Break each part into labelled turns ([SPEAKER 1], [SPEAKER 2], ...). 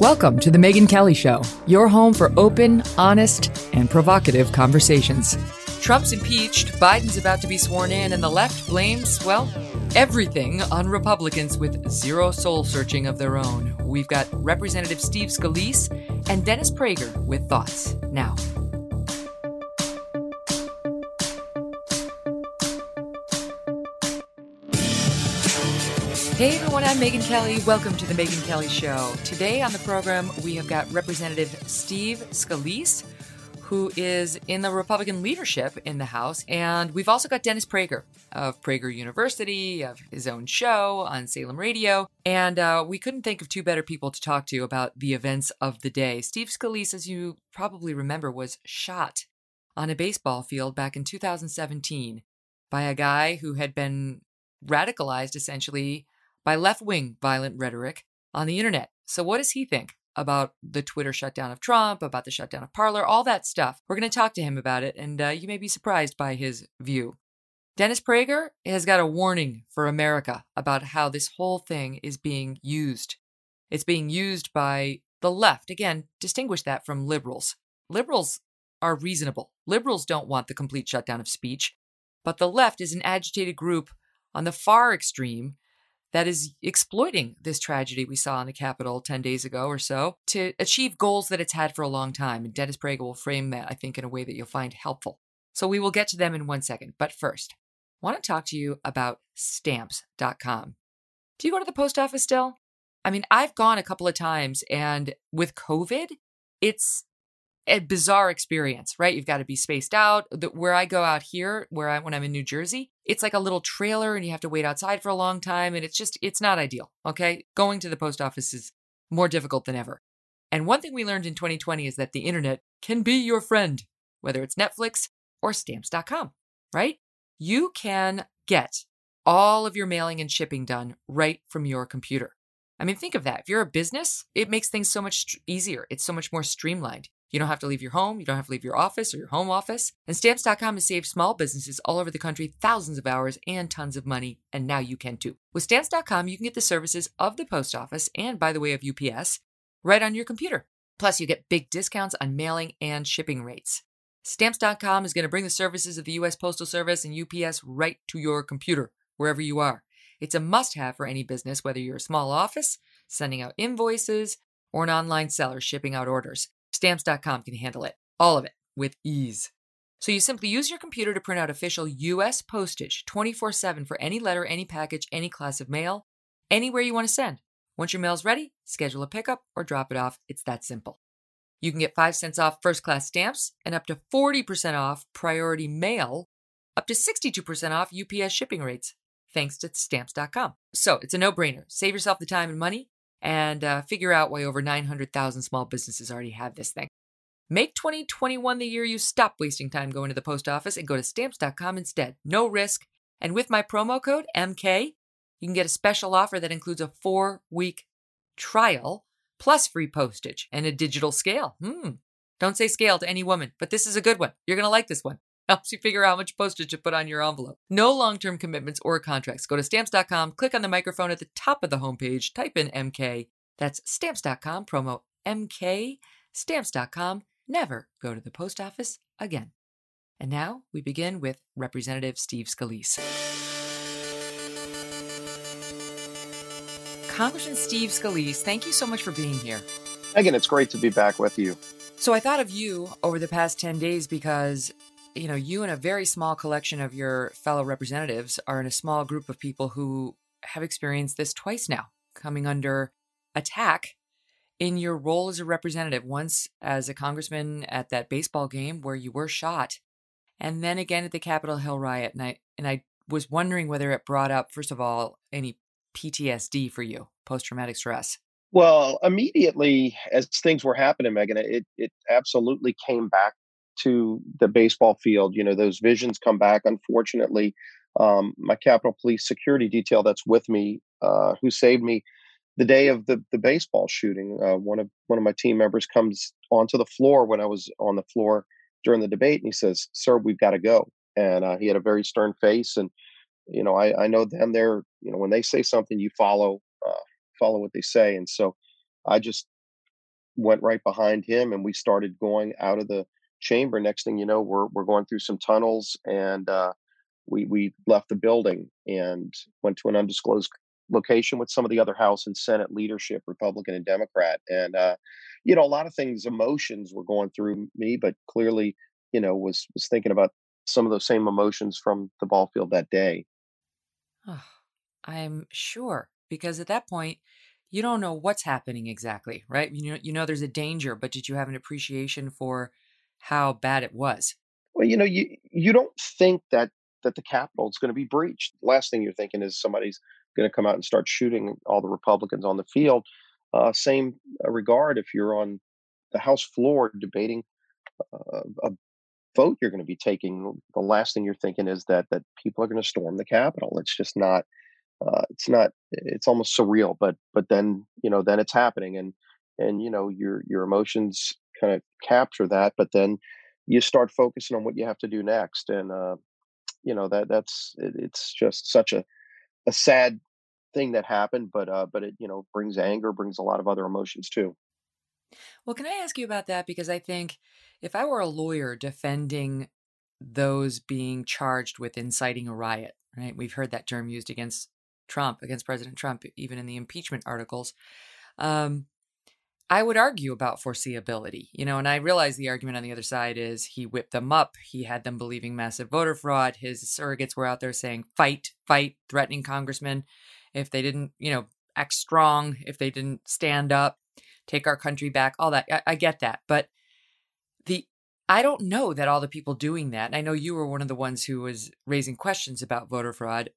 [SPEAKER 1] Welcome to The Megyn Kelly Show, your home for open, honest, and provocative conversations. Trump's impeached, Biden's about to be sworn in, and the left blames, well, everything on Republicans with zero soul searching of their own. We've got Representative Steve Scalise and Dennis Prager with thoughts. Now, Hey everyone, I'm Megyn Kelly. Welcome to the Megyn Kelly Show. Today on the program, we have got Representative Steve Scalise, who is in the Republican leadership in the House. And we've also got Dennis Prager of Prager University, of his own show on Salem Radio. And uh, we couldn't think of two better people to talk to about the events of the day. Steve Scalise, as you probably remember, was shot on a baseball field back in 2017 by a guy who had been radicalized essentially by left wing violent rhetoric on the internet. So, what does he think about the Twitter shutdown of Trump, about the shutdown of Parler, all that stuff? We're going to talk to him about it, and uh, you may be surprised by his view. Dennis Prager has got a warning for America about how this whole thing is being used. It's being used by the left. Again, distinguish that from liberals. Liberals are reasonable. Liberals don't want the complete shutdown of speech, but the left is an agitated group on the far extreme that is exploiting this tragedy we saw in the Capitol 10 days ago or so to achieve goals that it's had for a long time. And Dennis Prager will frame that, I think, in a way that you'll find helpful. So we will get to them in one second. But first, I want to talk to you about stamps.com. Do you go to the post office still? I mean, I've gone a couple of times, and with COVID, it's a bizarre experience, right? You've got to be spaced out. Where I go out here, where I when I'm in New Jersey, it's like a little trailer and you have to wait outside for a long time and it's just it's not ideal, okay? Going to the post office is more difficult than ever. And one thing we learned in 2020 is that the internet can be your friend, whether it's Netflix or stamps.com, right? You can get all of your mailing and shipping done right from your computer. I mean, think of that. If you're a business, it makes things so much easier. It's so much more streamlined. You don't have to leave your home. You don't have to leave your office or your home office. And stamps.com has saved small businesses all over the country thousands of hours and tons of money. And now you can too. With stamps.com, you can get the services of the post office and, by the way, of UPS right on your computer. Plus, you get big discounts on mailing and shipping rates. Stamps.com is going to bring the services of the U.S. Postal Service and UPS right to your computer, wherever you are. It's a must have for any business, whether you're a small office, sending out invoices, or an online seller shipping out orders. Stamps.com can handle it, all of it, with ease. So you simply use your computer to print out official U.S. postage 24 7 for any letter, any package, any class of mail, anywhere you want to send. Once your mail's ready, schedule a pickup or drop it off. It's that simple. You can get 5 cents off first class stamps and up to 40% off priority mail, up to 62% off UPS shipping rates, thanks to stamps.com. So it's a no brainer. Save yourself the time and money and uh, figure out why over 900,000 small businesses already have this thing. Make 2021 the year you stop wasting time going to the post office and go to stamps.com instead. No risk. And with my promo code MK, you can get a special offer that includes a four week trial plus free postage and a digital scale. Hmm. Don't say scale to any woman, but this is a good one. You're going to like this one. Helps you figure out how much postage to put on your envelope. No long term commitments or contracts. Go to stamps.com, click on the microphone at the top of the homepage, type in MK. That's stamps.com, promo MK. Stamps.com. Never go to the post office again. And now we begin with Representative Steve Scalise. Congressman Steve Scalise, thank you so much for being here.
[SPEAKER 2] Megyn, it's great to be back with you.
[SPEAKER 1] So I thought of you over the past 10 days because, you know, you and a very small collection of your fellow representatives are in a small group of people who have experienced this twice now, coming under attack in your role as a representative, once as a congressman at that baseball game where you were shot, and then again at the Capitol Hill riot. And I and I was wondering whether it brought up, first of all, any PTSD for you, post traumatic stress.
[SPEAKER 2] Well, immediately as things were happening, Megyn, it it absolutely came back to the baseball field. You know, those visions come back. Unfortunately, um, my Capitol Police security detail that's with me, uh, who saved me the day of the the baseball shooting. Uh, one of one of my team members comes onto the floor when I was on the floor during the debate, and he says, "Sir, we've got to go." And uh, he had a very stern face, and you know, I, I know them. They're you know, when they say something, you follow uh, follow what they say. And so I just went right behind him and we started going out of the chamber. Next thing you know, we're we're going through some tunnels and uh, we we left the building and went to an undisclosed location with some of the other House and Senate leadership, Republican and Democrat. And uh, you know, a lot of things, emotions were going through me, but clearly, you know, was was thinking about some of those same emotions from the ball field that day.
[SPEAKER 1] Oh, I'm sure because at that point you don't know what's happening exactly, right? You know, you know there's a danger, but did you have an appreciation for how bad it was?
[SPEAKER 2] Well, you know, you you don't think that that the Capitol is going to be breached. Last thing you're thinking is somebody's going to come out and start shooting all the Republicans on the field. Uh, same uh, regard if you're on the House floor debating uh, a vote you're going to be taking. The last thing you're thinking is that that people are going to storm the Capitol. It's just not uh, it's not it's almost surreal but but then you know then it's happening and and you know your your emotions kind of capture that but then you start focusing on what you have to do next and uh you know that that's it, it's just such a a sad thing that happened but uh but it you know brings anger brings a lot of other emotions too.
[SPEAKER 1] Well can i ask you about that? Because i think if i were a lawyer defending those being charged with inciting a riot right? We've heard that term used against Trump, against President Trump, even in the impeachment articles. Um, I would argue about foreseeability, you know, and I realize the argument on the other side is he whipped them up. He had them believing massive voter fraud. His surrogates were out there saying, fight, fight, threatening congressmen if they didn't, you know, act strong, if they didn't stand up, take our country back, all that. I, I get that. But the I don't know that all the people doing that, and I know you were one of the ones who was raising questions about voter fraud,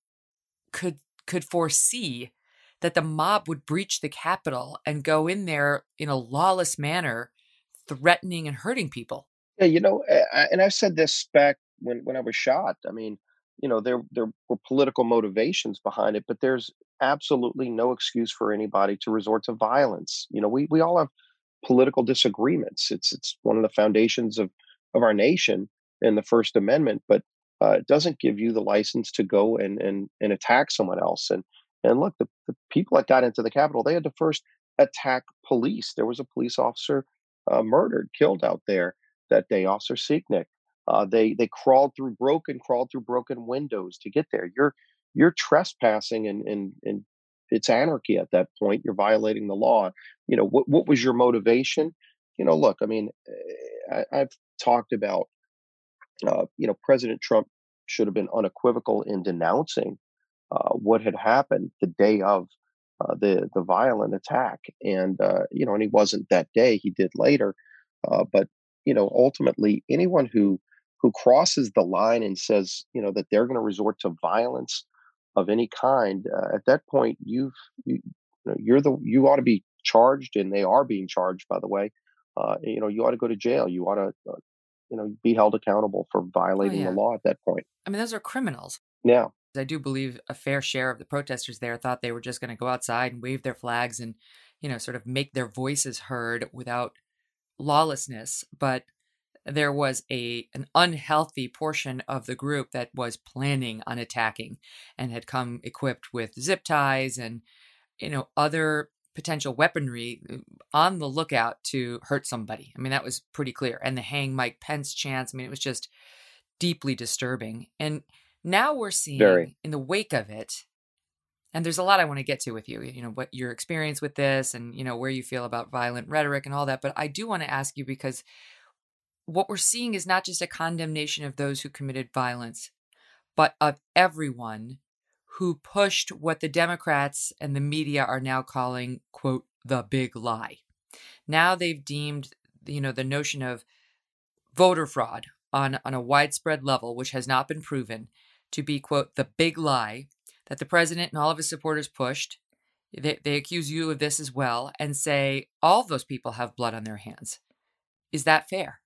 [SPEAKER 1] could could foresee that the mob would breach the Capitol and go in there in a lawless manner, threatening and hurting people.
[SPEAKER 2] Yeah, you know, and I said this back when when I was shot. I mean, you know, there there were political motivations behind it, but there's absolutely no excuse for anybody to resort to violence. You know, we we all have political disagreements. It's it's one of the foundations of of our nation in the First Amendment. But uh, it doesn't give you the license to go and and and attack someone else. And and look, the, the people that got into the Capitol, they had to first attack police. There was a police officer uh, murdered, killed out there that day, Officer Sicknick. Uh, they they crawled through broken, crawled through broken windows to get there. You're you're trespassing and and and it's anarchy at that point. You're violating the law. You know what what was your motivation? You know, look, I mean, eh, I, I've talked about uh, you know, President Trump should have been unequivocal in denouncing uh, what had happened the day of uh, the the violent attack, and uh, you know, and he wasn't that day. He did later, uh, but you know, ultimately, anyone who who crosses the line and says, you know, that they're going to resort to violence of any kind, uh, at that point, you've you, you know, you're the you ought to be charged, and they are being charged, by the way. Uh, you know, you ought to go to jail. You ought to uh, you know be held accountable for oh, violating oh, yeah. the law at that point.
[SPEAKER 1] I mean, those are criminals.
[SPEAKER 2] Yeah.
[SPEAKER 1] I do believe a fair share of the protesters there thought they were just going to go outside and wave their flags and, you know, sort of make their voices heard without lawlessness. But there was a an unhealthy portion of the group that was planning on attacking and had come equipped with zip ties and you know other potential weaponry uh, on the lookout to hurt somebody. I mean, that was pretty clear. And the hang Mike Pence chance, I mean, it was just deeply disturbing. And now we're seeing, Very. in the wake of it, and there's a lot I want to get to with you, you know, what your experience with this and, you know, where you feel about violent rhetoric and all that. But I do want to ask you because what we're seeing is not just a condemnation of those who committed violence, but of everyone who pushed what the Democrats and the media are now calling, quote, the big lie. Now they've deemed, you know, the notion of voter fraud on, on a widespread level, which has not been proven, to be, quote, the big lie that the president and all of his supporters pushed. They, they accuse you of this as well and say all of those people have blood on their hands. Is that fair?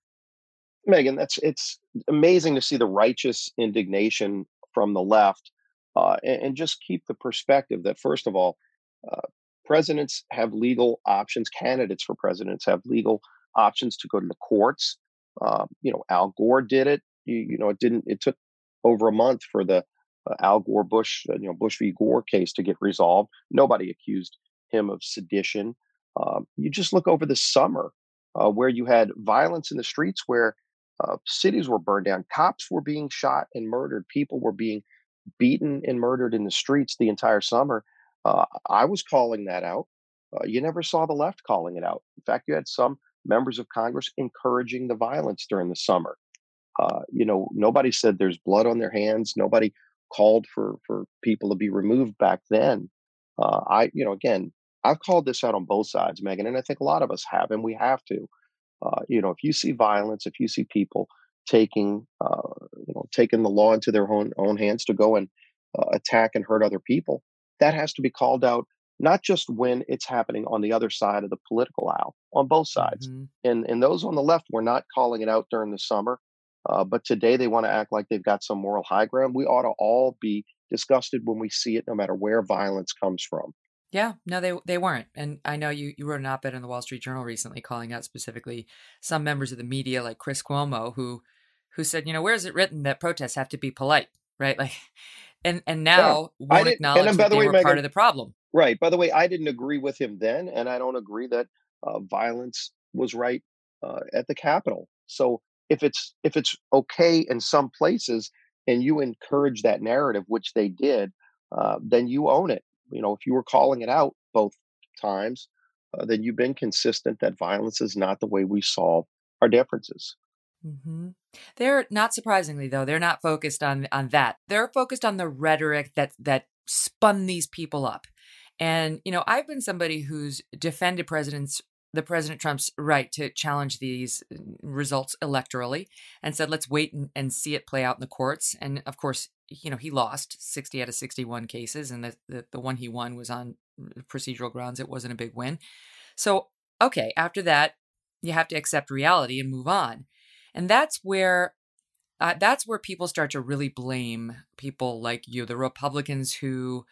[SPEAKER 2] Megyn, that's it's amazing to see the righteous indignation from the left, uh, and, and, just keep the perspective that first of all, uh, presidents have legal options. Candidates for presidents have legal options to go to the courts. Uh, you know, Al Gore did it. You, you know, it didn't. It took over a month for the uh, Al Gore Bush, uh, you know, Bush v. Gore case to get resolved. Nobody accused him of sedition. Um, you just look over the summer uh, where you had violence in the streets, where uh, cities were burned down, cops were being shot and murdered, people were being beaten and murdered in the streets the entire summer. Uh, I was calling that out. Uh, you never saw the left calling it out. In fact, you had some members of Congress encouraging the violence during the summer. You know, nobody said there's blood on their hands. Nobody called for for people to be removed back then. Uh, I, you know, again, I've called this out on both sides, Megyn, and I think a lot of us have, and we have to. Uh, you know, if you see violence, if you see people taking, uh, you know, taking the law into their own own hands to go and uh, attack and hurt other people, that has to be called out. Not just when it's happening on the other side of the political aisle, on both sides, mm-hmm. and and those on the left were not calling it out during the summer. Uh, but today they want to act like they've got some moral high ground. We ought to all be disgusted when we see it, no matter where violence comes from.
[SPEAKER 1] Yeah, no, they they weren't, and I know you you wrote an op-ed in the Wall Street Journal recently calling out specifically some members of the media, like Chris Cuomo, who who said, you know, where is it written that protests have to be polite, right? Like, and and now yeah, won't acknowledge that the they way, were Megyn, part of the problem.
[SPEAKER 2] Right. By the way, I didn't agree with him then, and I don't agree that uh, violence was right uh, at the Capitol. So if it's if it's okay in some places and you encourage that narrative which they did uh, then you own it. You know if you were calling it out both times uh, then you've been consistent that violence is not the way we solve our differences.
[SPEAKER 1] Mm-hmm. they're not surprisingly though they're not focused on on that. They're focused on the rhetoric that that spun these people up. And you know i've been somebody who's defended presidents the President Trump's right to challenge these results electorally and said, let's wait and, and, see it play out in the courts. And of course, you know, he lost 60 out of 61 cases, and the, the, the one he won was on procedural grounds. It wasn't a big win. So, okay, after that, you have to accept reality and move on. And that's where uh, that's where people start to really blame people like you, the Republicans who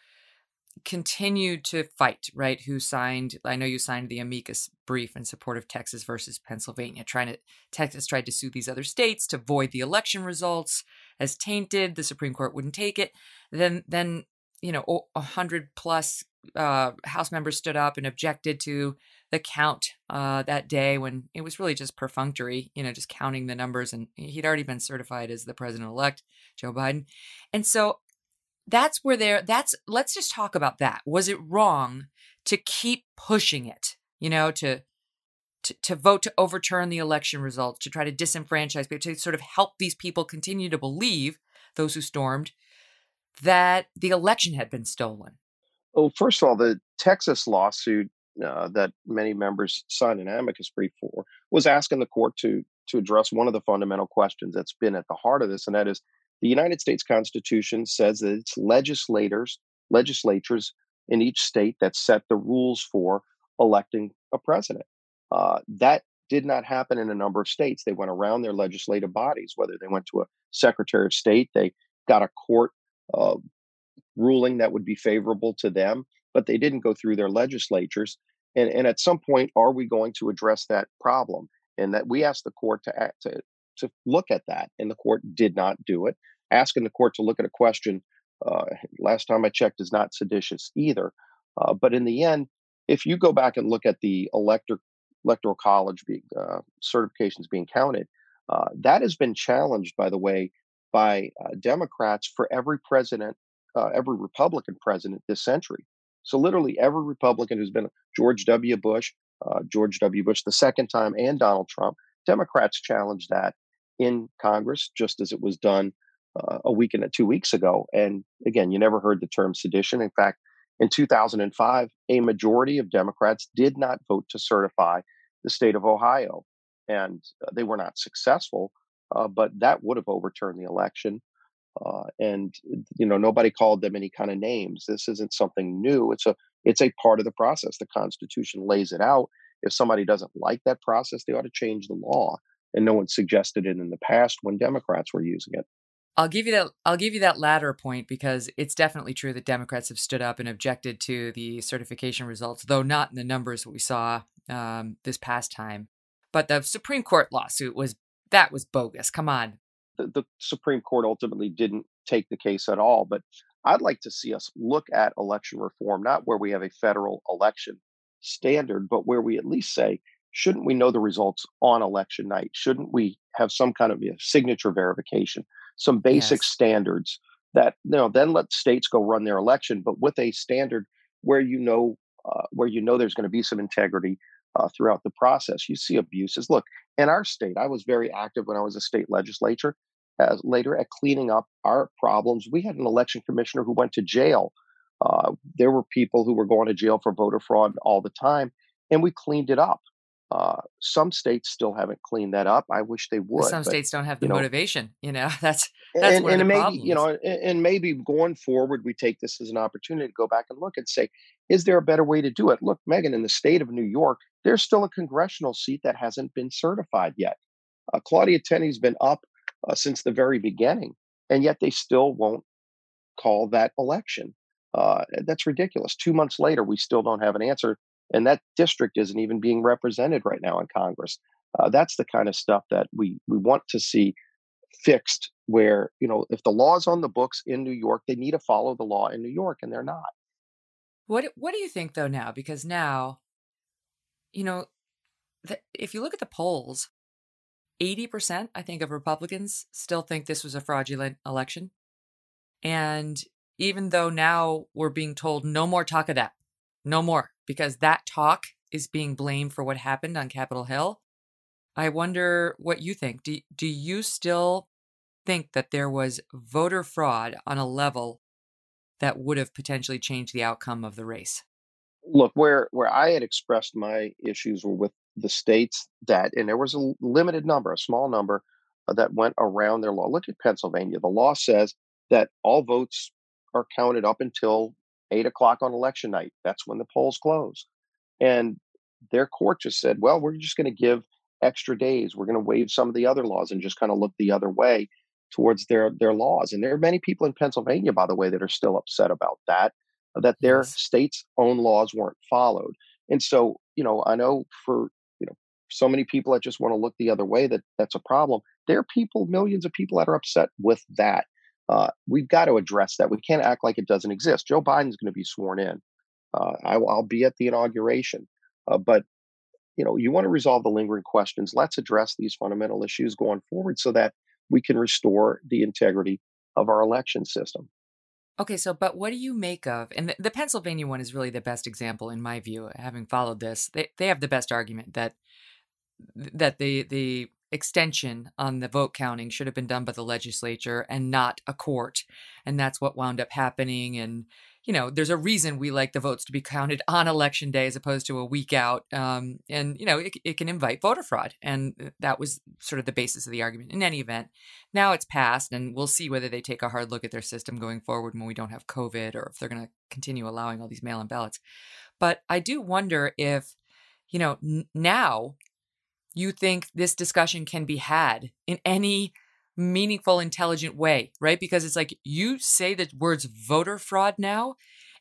[SPEAKER 1] continued to fight, right? Who signed, I know you signed the amicus brief in support of Texas versus Pennsylvania, trying to, Texas tried to sue these other states to void the election results as tainted. The Supreme Court wouldn't take it. Then, then, you know, a hundred plus uh, House members stood up and objected to the count uh, that day when it was really just perfunctory, you know, just counting the numbers. And he'd already been certified as the president elect, Joe Biden. And so that's where they're that's let's just talk about that. Was it wrong to keep pushing it you know to to, to vote to overturn the election results to try to disenfranchise people to sort of help these people continue to believe those who stormed that the election had been stolen?
[SPEAKER 2] Well first of all the texas lawsuit uh, that many members signed an amicus brief for was asking the court to to address one of the fundamental questions that's been at the heart of this and that is the United States Constitution says that it's legislators, legislatures in each state that set the rules for electing a president. Uh, that did not happen in a number of states. They went around their legislative bodies, whether they went to a secretary of state, they got a court uh, ruling that would be favorable to them, but they didn't go through their legislatures. And, and at some point, are we going to address that problem? And that we asked the court to act, to to look at that, and the court did not do it. Asking the court to look at a question, uh, last time I checked, is not seditious either. Uh, but in the end, if you go back and look at the elector, electoral college being, uh, certifications being counted, uh, that has been challenged, by the way, by uh, Democrats for every president uh, every Republican president this century. So literally every Republican who's been George W. Bush, George W. Bush the second time, and Donald Trump, Democrats challenged that in Congress, just as it was done uh, a week and two weeks ago. And again, you never heard the term sedition. In fact, in 2005, a majority of Democrats did not vote to certify the state of Ohio, and uh, they were not successful. Uh, but that would have overturned the election. Uh, and you know nobody called them any kind of names. This isn't something new. It's a it's a part of the process. The Constitution lays it out. If somebody doesn't like that process, they ought to change the law. And no one suggested it in the past when Democrats were using it.
[SPEAKER 1] I'll give you that I'll give you that latter point because it's definitely true that Democrats have stood up and objected to the certification results, though not in the numbers that we saw um, this past time. But the Supreme Court lawsuit was that was bogus. Come on.
[SPEAKER 2] The, the Supreme Court ultimately didn't take the case at all, but I'd like to see us look at election reform, not where we have a federal election standard, but where we at least say, shouldn't we know the results on election night? Shouldn't we have some kind of you know, signature verification? some basic yes. standards that you know then let states go run their election but with a standard where you know uh, where you know there's going to be some integrity uh, throughout the process you see abuses look in our state i was very active when i was a state legislature as later at cleaning up our problems we had an election commissioner who went to jail uh, there were people who were going to jail for voter fraud all the time and we cleaned it up uh, some states still haven't cleaned that up. I wish they would.
[SPEAKER 1] Some
[SPEAKER 2] but,
[SPEAKER 1] states don't have the you know, motivation. You know, that's that's
[SPEAKER 2] and,
[SPEAKER 1] one and
[SPEAKER 2] the
[SPEAKER 1] maybe
[SPEAKER 2] you know, and, and maybe going forward, we take this as an opportunity to go back and look and say, is there a better way to do it? Look, Megyn, in the state of New York, there's still a congressional seat that hasn't been certified yet. Uh, Claudia Tenney's been up uh, since the very beginning, and yet they still won't call that election. Uh, that's ridiculous. Two months later, we still don't have an answer and that district isn't even being represented right now in Congress. Uh, that's the kind of stuff that we we want to see fixed. Where you know, if the law's on the books in New York, they need to follow the law in New York, and they're not.
[SPEAKER 1] What What do you think though now? Because now, you know, the, if you look at the polls, eighty percent, I think, of Republicans still think this was a fraudulent election, and even though now we're being told no more talk of that, no more, because that talk is being blamed for what happened on Capitol Hill. I wonder what you think. Do, do you still think that there was voter fraud on a level that would have potentially changed the outcome of the race?
[SPEAKER 2] Look, where where I had expressed my issues were with the states that, and there was a limited number, a small number uh, that went around their law. Look at Pennsylvania. The law says that all votes are counted up until eight o'clock on election night. That's when the polls close. And their court just said, well, we're just going to give extra days. We're going to waive some of the other laws and just kind of look the other way towards their their laws. And there are many people in Pennsylvania, by the way, that are still upset about that, uh, that their yes. state's own laws weren't followed. And so, you know, I know for you know so many people that just want to look the other way that that's a problem. There are people, millions of people that are upset with that. Uh, we've got to address that. We can't act like it doesn't exist. Joe Biden's going to be sworn in. Uh, I, will be at the inauguration. Uh, but you know, you want to resolve the lingering questions. Let's address these fundamental issues going forward so that we can restore the integrity of our election system.
[SPEAKER 1] Okay, so but what do you make of and the, the, Pennsylvania one is really the best example in my view, having followed this. They they have the best argument that that the the extension on the vote counting should have been done by the legislature and not a court. And that's what wound up happening. And, you know, there's a reason we like the votes to be counted on election day as opposed to a week out. Um, and, you know, it, it can invite voter fraud. And uh, that was sort of the basis of the argument. In any event, now it's passed, and we'll see whether they take a hard look at their system going forward when we don't have COVID or if they're going to continue allowing all these mail in ballots. But I do wonder if, you know, now you think this discussion can be had in any meaningful, intelligent way, right? Because it's like you say the words voter fraud now,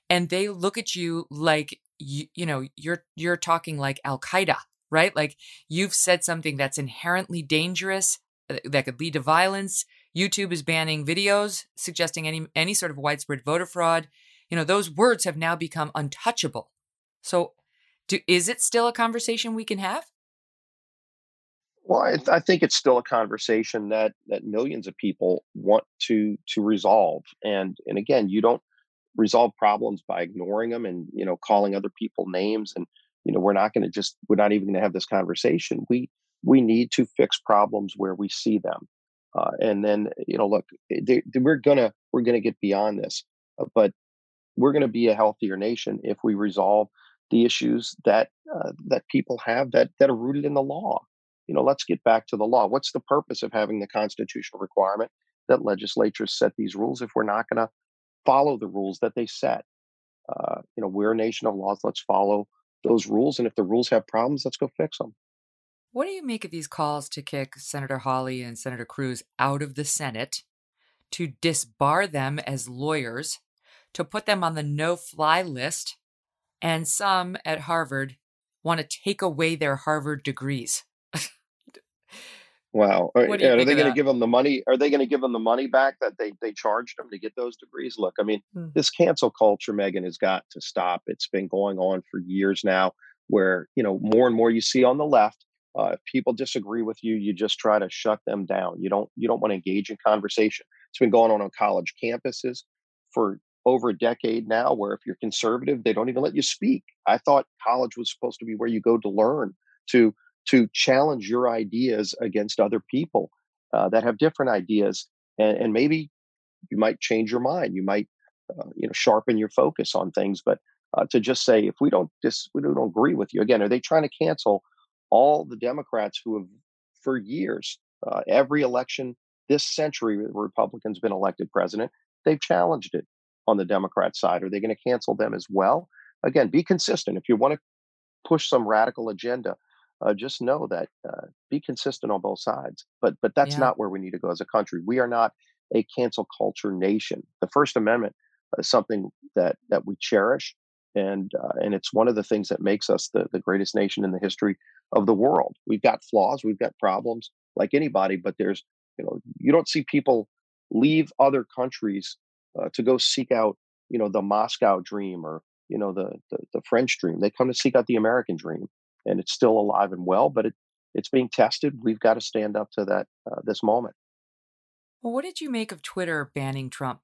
[SPEAKER 1] and they look at you like you, you know you're you're talking like Al Qaeda, right? Like you've said something that's inherently dangerous uh, that could lead to violence. YouTube is banning videos suggesting any any sort of widespread voter fraud. You know those words have now become untouchable. So, do, is it still a conversation we can have?
[SPEAKER 2] Well, I, th- I, think it's still a conversation that that millions of people want to to resolve, and and again, you don't resolve problems by ignoring them and you know calling other people names, and you know we're not going to just we're not even going to have this conversation. We we need to fix problems where we see them, uh, and then you know look, they, they, we're gonna we're gonna get beyond this, uh, but we're going to be a healthier nation if we resolve the issues that uh, that people have that that are rooted in the law you know, let's get back to the law. What's the purpose of having the constitutional requirement that legislatures set these rules if we're not going to follow the rules that they set? Uh, you know, we're a nation of laws. Let's follow those rules. And if the rules have problems, let's go fix them.
[SPEAKER 1] What do you make of these calls to kick Senator Hawley and Senator Cruz out of the Senate, to disbar them as lawyers, to put them on the no fly list, and some at Harvard want to take away their Harvard degrees?
[SPEAKER 2] Wow. Are, are they going to give them the money? Are they going to give them the money back that they, they charged them to get those degrees? Look, I mean, hmm. this cancel culture, Megyn, has got to stop. It's been going on for years now where, you know, more and more you see on the left, uh, if people disagree with you, you just try to shut them down. You don't, you don't want to engage in conversation. It's been going on on college campuses for over a decade now, where if you're conservative, they don't even let you speak. I thought college was supposed to be where you go to learn, to to challenge your ideas against other people uh, that have different ideas and, and, maybe you might change your mind you might uh, you know sharpen your focus on things but uh, to just say if we don't dis- we don't agree with you again are they trying to cancel all the democrats who have for years uh, every election this century the republicans been elected president they've challenged it on the democrat side are they going to cancel them as well? Again be consistent if you want to push some radical agenda uh, just know that uh, be consistent on both sides. But but that's yeah. not where we need to go as a country. We are not a cancel culture nation. The First Amendment is something that that we cherish, and uh, and it's one of the things that makes us the the greatest nation in the history of the world. We've got flaws, we've got problems like anybody, but there's you know you don't see people leave other countries uh, to go seek out you know the Moscow dream or you know the, the the French dream. They come to seek out the American dream and it's still alive and well, but it, it's being tested. We've got to stand up to that uh, this moment.
[SPEAKER 1] Well, what did you make of Twitter banning Trump?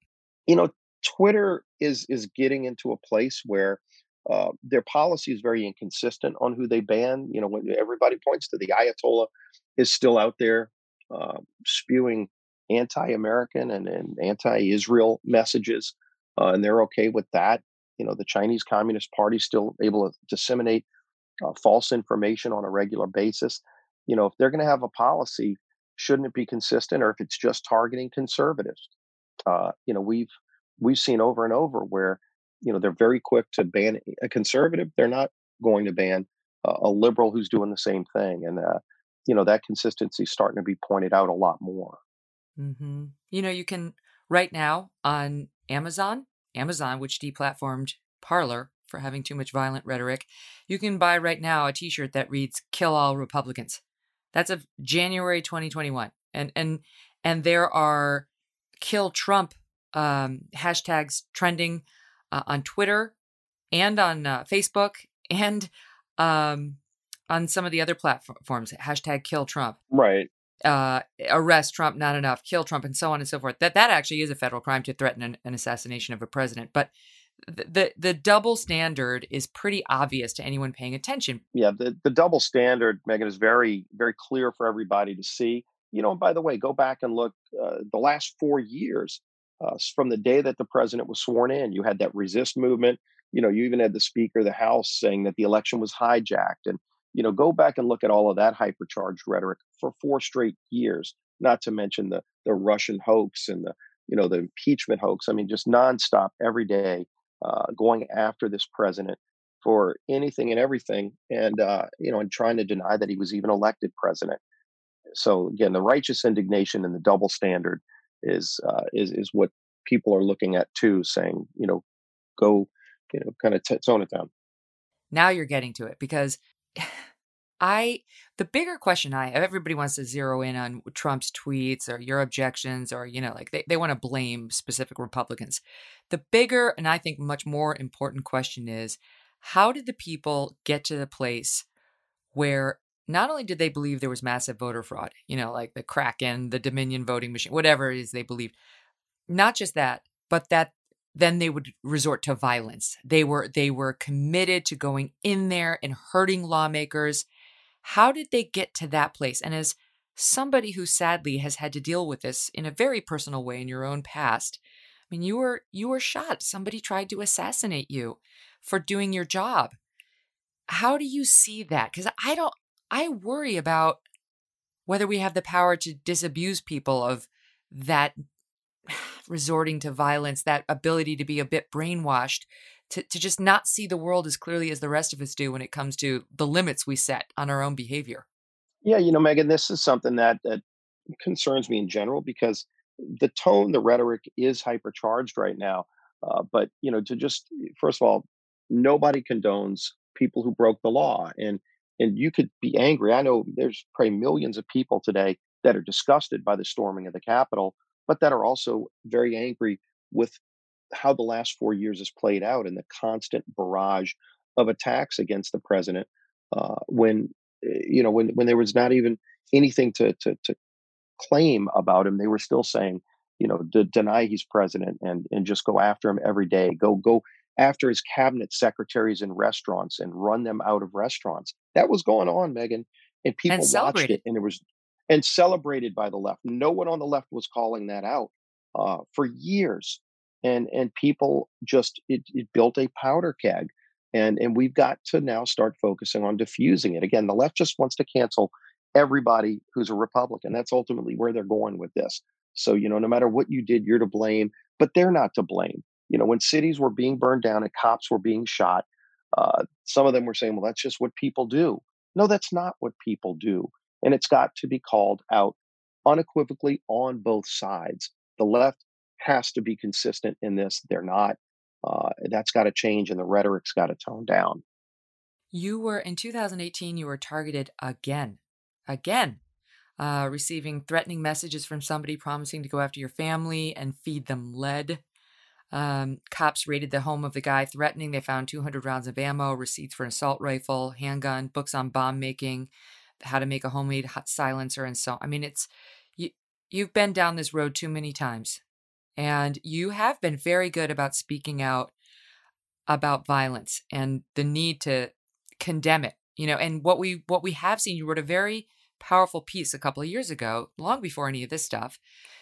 [SPEAKER 2] You know, Twitter is is getting into a place where uh, their policy is very inconsistent on who they ban. You know, when everybody points to the Ayatollah is still out there uh, spewing anti-American and, and anti-Israel messages, uh, and they're okay with that. You know, the Chinese Communist Party still able to disseminate uh, false information on a regular basis. You know, if they're going to have a policy, shouldn't it be consistent, or if it's just targeting conservatives? Uh, you know, we've we've seen over and over where you know they're very quick to ban a conservative. They're not going to ban a liberal who's doing the same thing, and uh, you know that consistency is starting to be pointed out a lot more.
[SPEAKER 1] Mm-hmm. You know, you can right now on Amazon, Amazon, which deplatformed Parler, for having too much violent rhetoric, you can buy right now a t-shirt that reads "Kill all Republicans." That's of January 2021, and and and there are "Kill Trump" um, hashtags trending uh, on Twitter and on uh, Facebook and um, on some of the other platforms. Hashtag Kill Trump.
[SPEAKER 2] Right.
[SPEAKER 1] Uh, arrest Trump, not enough. Kill Trump, and so on and so forth. That that actually is a federal crime to threaten an, an assassination of a president, but the the double standard is pretty obvious to anyone paying attention.
[SPEAKER 2] Yeah, the, the double standard, Megyn, is very very clear for everybody to see. You know, and by the way, go back and look uh, the last four years uh, from the day that the president was sworn in. You had that resist movement. You know, you even had the Speaker of the House saying that the election was hijacked, and you know, go back and look at all of that hypercharged rhetoric for four straight years. Not to mention the the Russian hoax and the you know the impeachment hoax. I mean, just nonstop every day uh, going after this president for anything and everything, and uh, you know, and trying to deny that he was even elected president. So again, the righteous indignation and the double standard is uh, is is what people are looking at too, saying, you know, go, you know, kind of t- tone it down.
[SPEAKER 1] Now you're getting to it because I the bigger question I everybody wants to zero in on Trump's tweets or your objections or you know like they, they want to blame specific Republicans. The bigger and I think much more important question is how did the people get to the place where not only did they believe there was massive voter fraud, you know, like the Kraken, the Dominion voting machine, whatever it is they believed, not just that, but that then they would resort to violence. They were they were committed to going in there and hurting lawmakers. How did they get to that place? And as somebody who sadly has had to deal with this in a very personal way in your own past, I mean, you were you were shot. Somebody tried to assassinate you for doing your job. How do you see that? Cuz I don't I worry about whether we have the power to disabuse people of that resorting to violence, that ability to be a bit brainwashed, to, to just not see the world as clearly as the rest of us do when it comes to the limits we set on our own behavior.
[SPEAKER 2] Yeah, you know, Megyn, this is something that, that concerns me in general because the tone, the rhetoric is hypercharged right now. Uh, but you know, to just first of all, nobody condones people who broke the law, and and you could be angry. I know there's probably millions of people today that are disgusted by the storming of the Capitol, but that are also very angry with how the last four years has played out and the constant barrage of attacks against the president. Uh, when eh, you know when when there was not even anything to to, to claim about him, they were still saying, you know, to deny he's president and and just go after him every day. Go go after his cabinet secretaries in restaurants and run them out of restaurants. That was going on, Megyn and people
[SPEAKER 1] And
[SPEAKER 2] watched it, and it was and celebrated by the left. No one on the left was calling that out uh, for years, and and people just it, it built a powder keg, and and we've got to now start focusing on diffusing it. Again, the left just wants to cancel everybody who's a Republican. That's ultimately where they're going with this. So you know, no matter what you did, you're to blame, but they're not to blame. You know, when cities were being burned down and cops were being shot, uh, some of them were saying, "Well, that's just what people do." No, that's not what people do. And it's got to be called out unequivocally on both sides. The left has to be consistent in this. They're not. Uh, that's got to change, and the rhetoric's got to tone down.
[SPEAKER 1] You were in 2018, you were targeted again, again, uh, receiving threatening messages from somebody promising to go after your family and feed them lead. Um, cops raided the home of the guy threatening. They found 200 rounds of ammo, receipts for an assault rifle, handgun, books on bomb making, how to make a homemade silencer, and so. I mean, it's you. You've been down this road too many times, and you have been very good about speaking out about violence and the need to condemn it. You know, and what we what we have seen. You wrote a very powerful piece a couple of years ago, long before any of this stuff,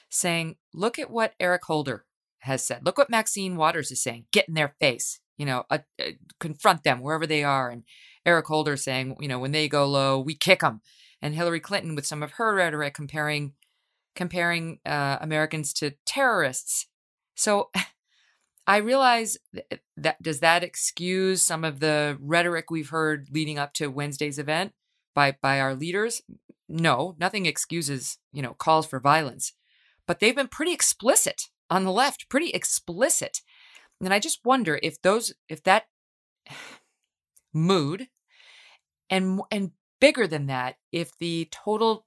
[SPEAKER 1] saying, "Look at what Eric Holder has said. Look what Maxine Waters is saying. Get in their face. You know, uh, uh, confront them wherever they are." And Eric Holder saying, "You know, when they go low, we kick them." And Hillary Clinton with some of her rhetoric comparing comparing uh, Americans to terrorists. So I realize th- that does that excuse some of the rhetoric we've heard leading up to Wednesday's event by by our leaders? No, nothing excuses, you know, calls for violence. But they've been pretty explicit on the left, pretty explicit. And I just wonder if those if that mood and and bigger than that, if the total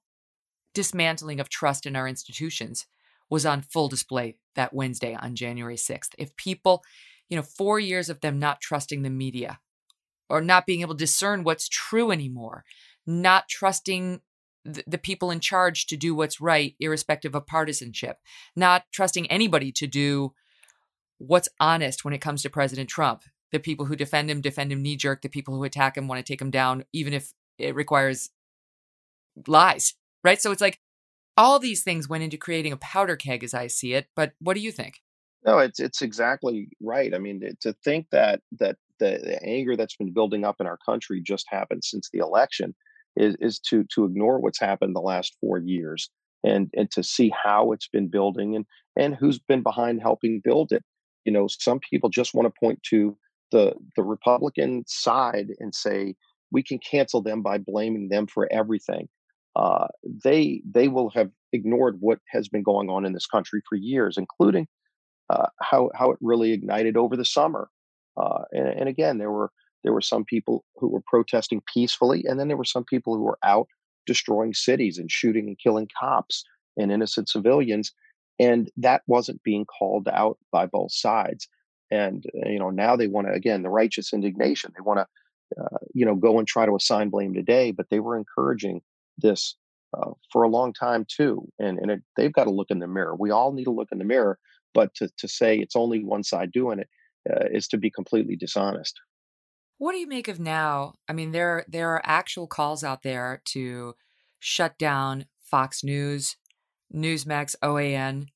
[SPEAKER 1] dismantling of trust in our institutions was on full display that Wednesday on January 6th. If people, you know, four years of them not trusting the media or not being able to discern what's true anymore, not trusting the, people in charge to do what's right, irrespective of partisanship, not trusting anybody to do what's honest when it comes to President Trump. The people who defend him defend him knee jerk. The people who attack him want to take him down, even if it requires lies, right? So it's like all these things went into creating a powder keg as I see it. But what do you think?
[SPEAKER 2] No, it's it's exactly right. I mean, to- think that that the, the anger that's been building up in our country just happened since the election is is to to ignore what's happened the last four years and and to see how it's been building and and who's been behind helping build it. You know, some people just want to point to the the Republican side and say we can cancel them by blaming them for everything. Uh, they they will have ignored what has been going on in this country for years, including uh, how how it really ignited over the summer. Uh, and, and again, there were there were some people who were protesting peacefully, and then there were some people who were out destroying cities and shooting and killing cops and innocent civilians, and that wasn't being called out by both sides. And uh, you know now they want to again the righteous indignation. They want to uh, you know, go and try to assign blame today, but they were encouraging this uh, for a long time too. And and it, they've got to look in the mirror. We all need to look in the mirror, but to to say it's only one side doing it uh, is to be completely dishonest.
[SPEAKER 1] What do you make of now? I mean, there there are actual calls out there to shut down Fox News, Newsmax, OAN,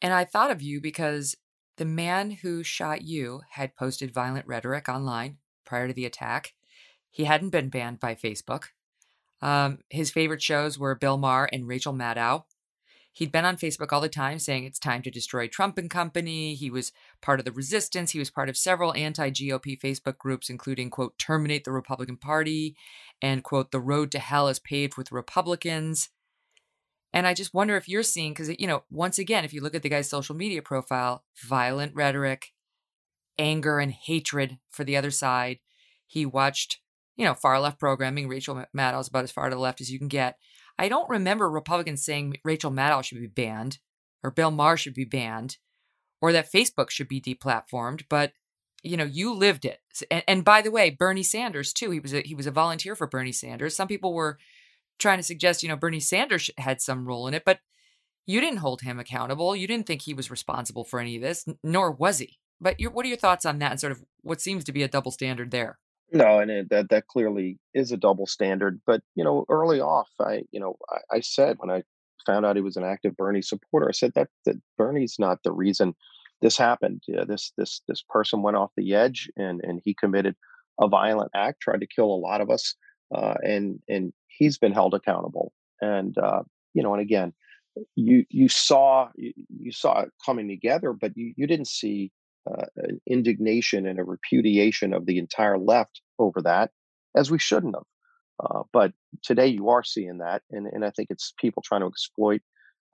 [SPEAKER 1] and I thought of you because the man who shot you had posted violent rhetoric online prior to the attack. He hadn't been banned by Facebook. Um, his favorite shows were Bill Maher and Rachel Maddow. He'd been on Facebook all the time saying it's time to destroy Trump and company. He was part of the resistance. He was part of several anti GOP Facebook groups, including, quote, terminate the Republican Party and, quote, the road to hell is paved with Republicans. And I just wonder if you're seeing, because, you know, once again, if you look at the guy's social media profile, violent rhetoric, anger and hatred for the other side. He watched, you know, far left programming. Rachel Maddow's about as far to the left as you can get. I don't remember Republicans saying Rachel Maddow should be banned or Bill Maher should be banned or that Facebook should be deplatformed, but you know, you lived it. And, and by the way, Bernie Sanders too. He was a, he was a volunteer for Bernie Sanders. Some people were trying to suggest, you know, Bernie Sanders had some role in it, but you didn't hold him accountable. You didn't think he was responsible for any of this, nor was he. But your, what are your thoughts on that and sort of what seems to be a double standard there?
[SPEAKER 2] No, and it, that that clearly is a double standard. But you know, early off, I you know I, I, said when I found out he was an active Bernie supporter, I said that that Bernie's not the reason this happened. Yeah, this this this person went off the edge and and he committed a violent act, tried to kill a lot of us, uh, and and he's been held accountable. And uh, you know, and again, you you saw you, you saw it coming together, but you you didn't see uh, an indignation and a repudiation of the entire left over that, as we shouldn't have. Uh, but today you are seeing that, and, and I think it's people trying to exploit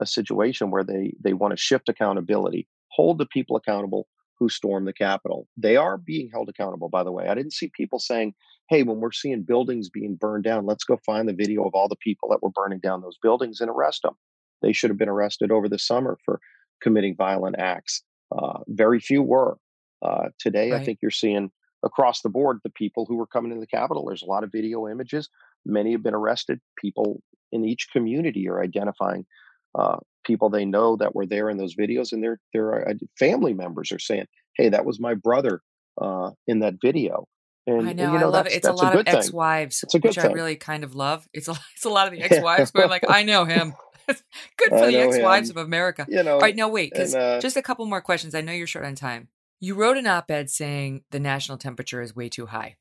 [SPEAKER 2] a situation where they they want to shift accountability, hold the people accountable who stormed the Capitol. They are being held accountable, by the way. I didn't see people saying, "Hey, when we're seeing buildings being burned down, let's go find the video of all the people that were burning down those buildings and arrest them." They should have been arrested over the summer for committing violent acts. Uh, very few were. Uh, today, right. I think you're seeing across the board the people who were coming to the Capitol. There's a lot of video images. Many have been arrested. People in each community are identifying uh, people they know that were there in those videos, and their their uh, family members are saying, "Hey, that was my brother uh, in that video."
[SPEAKER 1] And, I know, and, you know I love it. It's a lot a of ex-wives, which I really kind of love. It's a, it's a lot of the ex-wives going like, "I know him." Good for I the ex-wives him. of America. You know. All right, now wait, because uh, just a couple more questions. I know you're short on time. You wrote an op-ed saying the national temperature is way too high,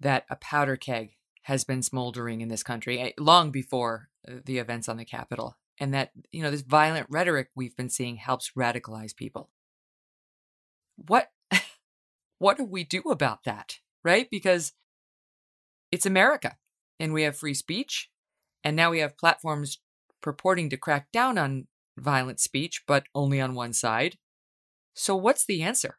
[SPEAKER 1] that a powder keg has been smoldering in this country eh, long before uh, the events on the Capitol, and that you know this violent rhetoric we've been seeing helps radicalize people. What, what do we do about that, right? Because it's America, and we have free speech, and now we have platforms purporting to crack down on violent speech, but only on one side. So, what's the answer?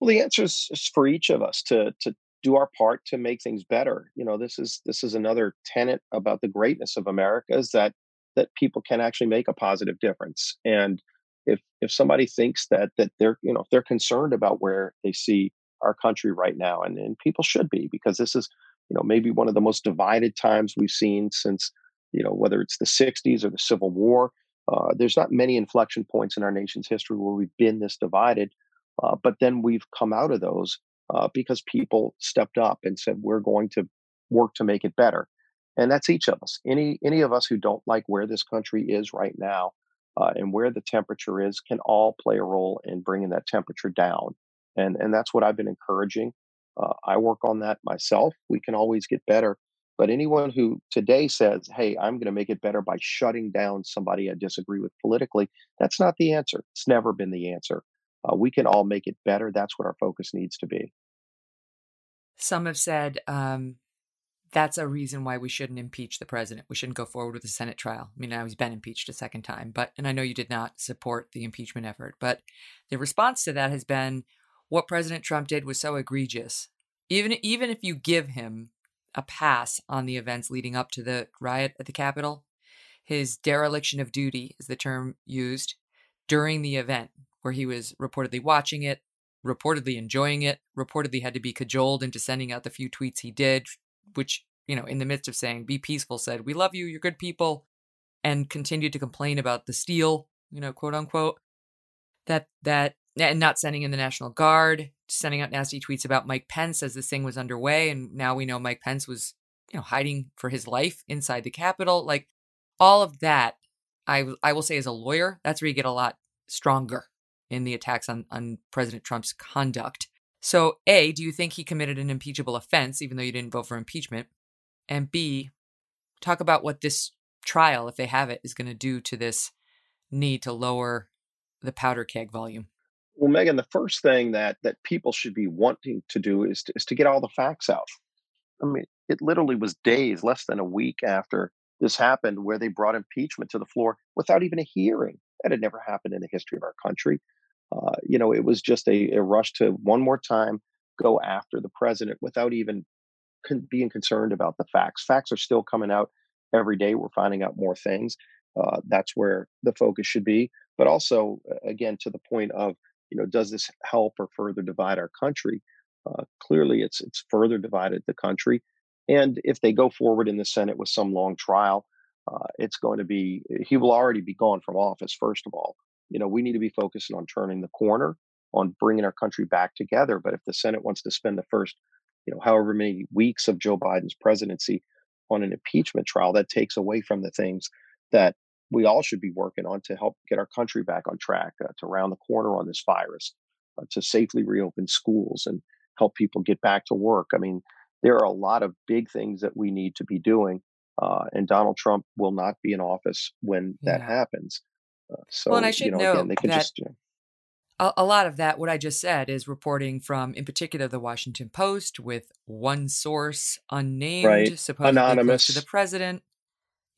[SPEAKER 2] Well, the answer is, is for each of us to to do our part to make things better. You know, this is this is another tenet about the greatness of America is that that people can actually make a positive difference. And if if somebody thinks that that they're you know if they're concerned about where they see our country right now, and, and people should be because this is you know maybe one of the most divided times we've seen since you know, whether it's the 60s or the Civil War. Uh, there's not many inflection points in our nation's history where we've been this divided, uh, but then we've come out of those uh, because people stepped up and said we're going to work to make it better, and that's each of us. Any any of us who don't like where this country is right now uh, and where the temperature is can all play a role in bringing that temperature down, and and that's what I've been encouraging. Uh, I work on that myself. We can always get better, but anyone who today says, hey, I'm going to make it better by shutting down somebody I disagree with politically, that's not the answer. It's never been the answer. Uh, we can all make it better. That's what our focus needs to be.
[SPEAKER 1] Some have said um, that's a reason why we shouldn't impeach the president. We shouldn't go forward with a Senate trial. I mean, now he's been impeached a second time, but, and I know you did not support the impeachment effort, but the response to that has been what President Trump did was so egregious. Even, even if you give him a pass on the events leading up to the riot at the Capitol. His dereliction of duty is the term used during the event, where he was reportedly watching it, reportedly enjoying it, reportedly had to be cajoled into sending out the few tweets he did, which, you know, in the midst of saying, be peaceful, said, we love you, you're good people, and continued to complain about the steal, you know, quote unquote, that, that, and not sending in the National Guard, sending out nasty tweets about Mike Pence as this thing was underway. And now we know Mike Pence was, you know, hiding for his life inside the Capitol. Like all of that, I, I will say as a lawyer, that's where you get a lot stronger in the attacks on, on President Trump's conduct. So, A, do you think he committed an impeachable offense, even though you didn't vote for impeachment? And B, talk about what this trial, if they have it, is going to do to this need to lower the powder keg volume.
[SPEAKER 2] Well, Megyn, the first thing that that people should be wanting to do is to, is to get all the facts out. I mean, it literally was days, less than a week after this happened, where they brought impeachment to the floor without even a hearing. That had never happened in the history of our country. Uh, you know, it was just a, a, rush to one more time go after the president without even con- being concerned about the facts. Facts are still coming out every day. We're finding out more things. Uh, that's where the focus should be. But also, again, to the point of, you know, does this help or further divide our country? Uh, clearly, it's it's further divided the country. And if they go forward in the Senate with some long trial, uh, it's going to be he will already be gone from office. First of all, you know, we need to be focusing on turning the corner, on bringing our country back together. But if the Senate wants to spend the first, you know, however many weeks of Joe Biden's presidency on an impeachment trial, that takes away from the things that we all should be working on to help get our country back on track, uh, to round the corner on this virus, uh, to safely reopen schools and help people get back to work. I mean, there are a lot of big things that we need to be doing. Uh, and Donald Trump will not be in office when that happens. Uh, so,
[SPEAKER 1] Well, and I should
[SPEAKER 2] you know,
[SPEAKER 1] note
[SPEAKER 2] again, they can
[SPEAKER 1] that-
[SPEAKER 2] just, you know,
[SPEAKER 1] A, a lot of that, what I just said, is reporting from, in particular, the Washington Post with one source, unnamed,
[SPEAKER 2] Right.
[SPEAKER 1] supposedly
[SPEAKER 2] Anonymous.
[SPEAKER 1] to the president.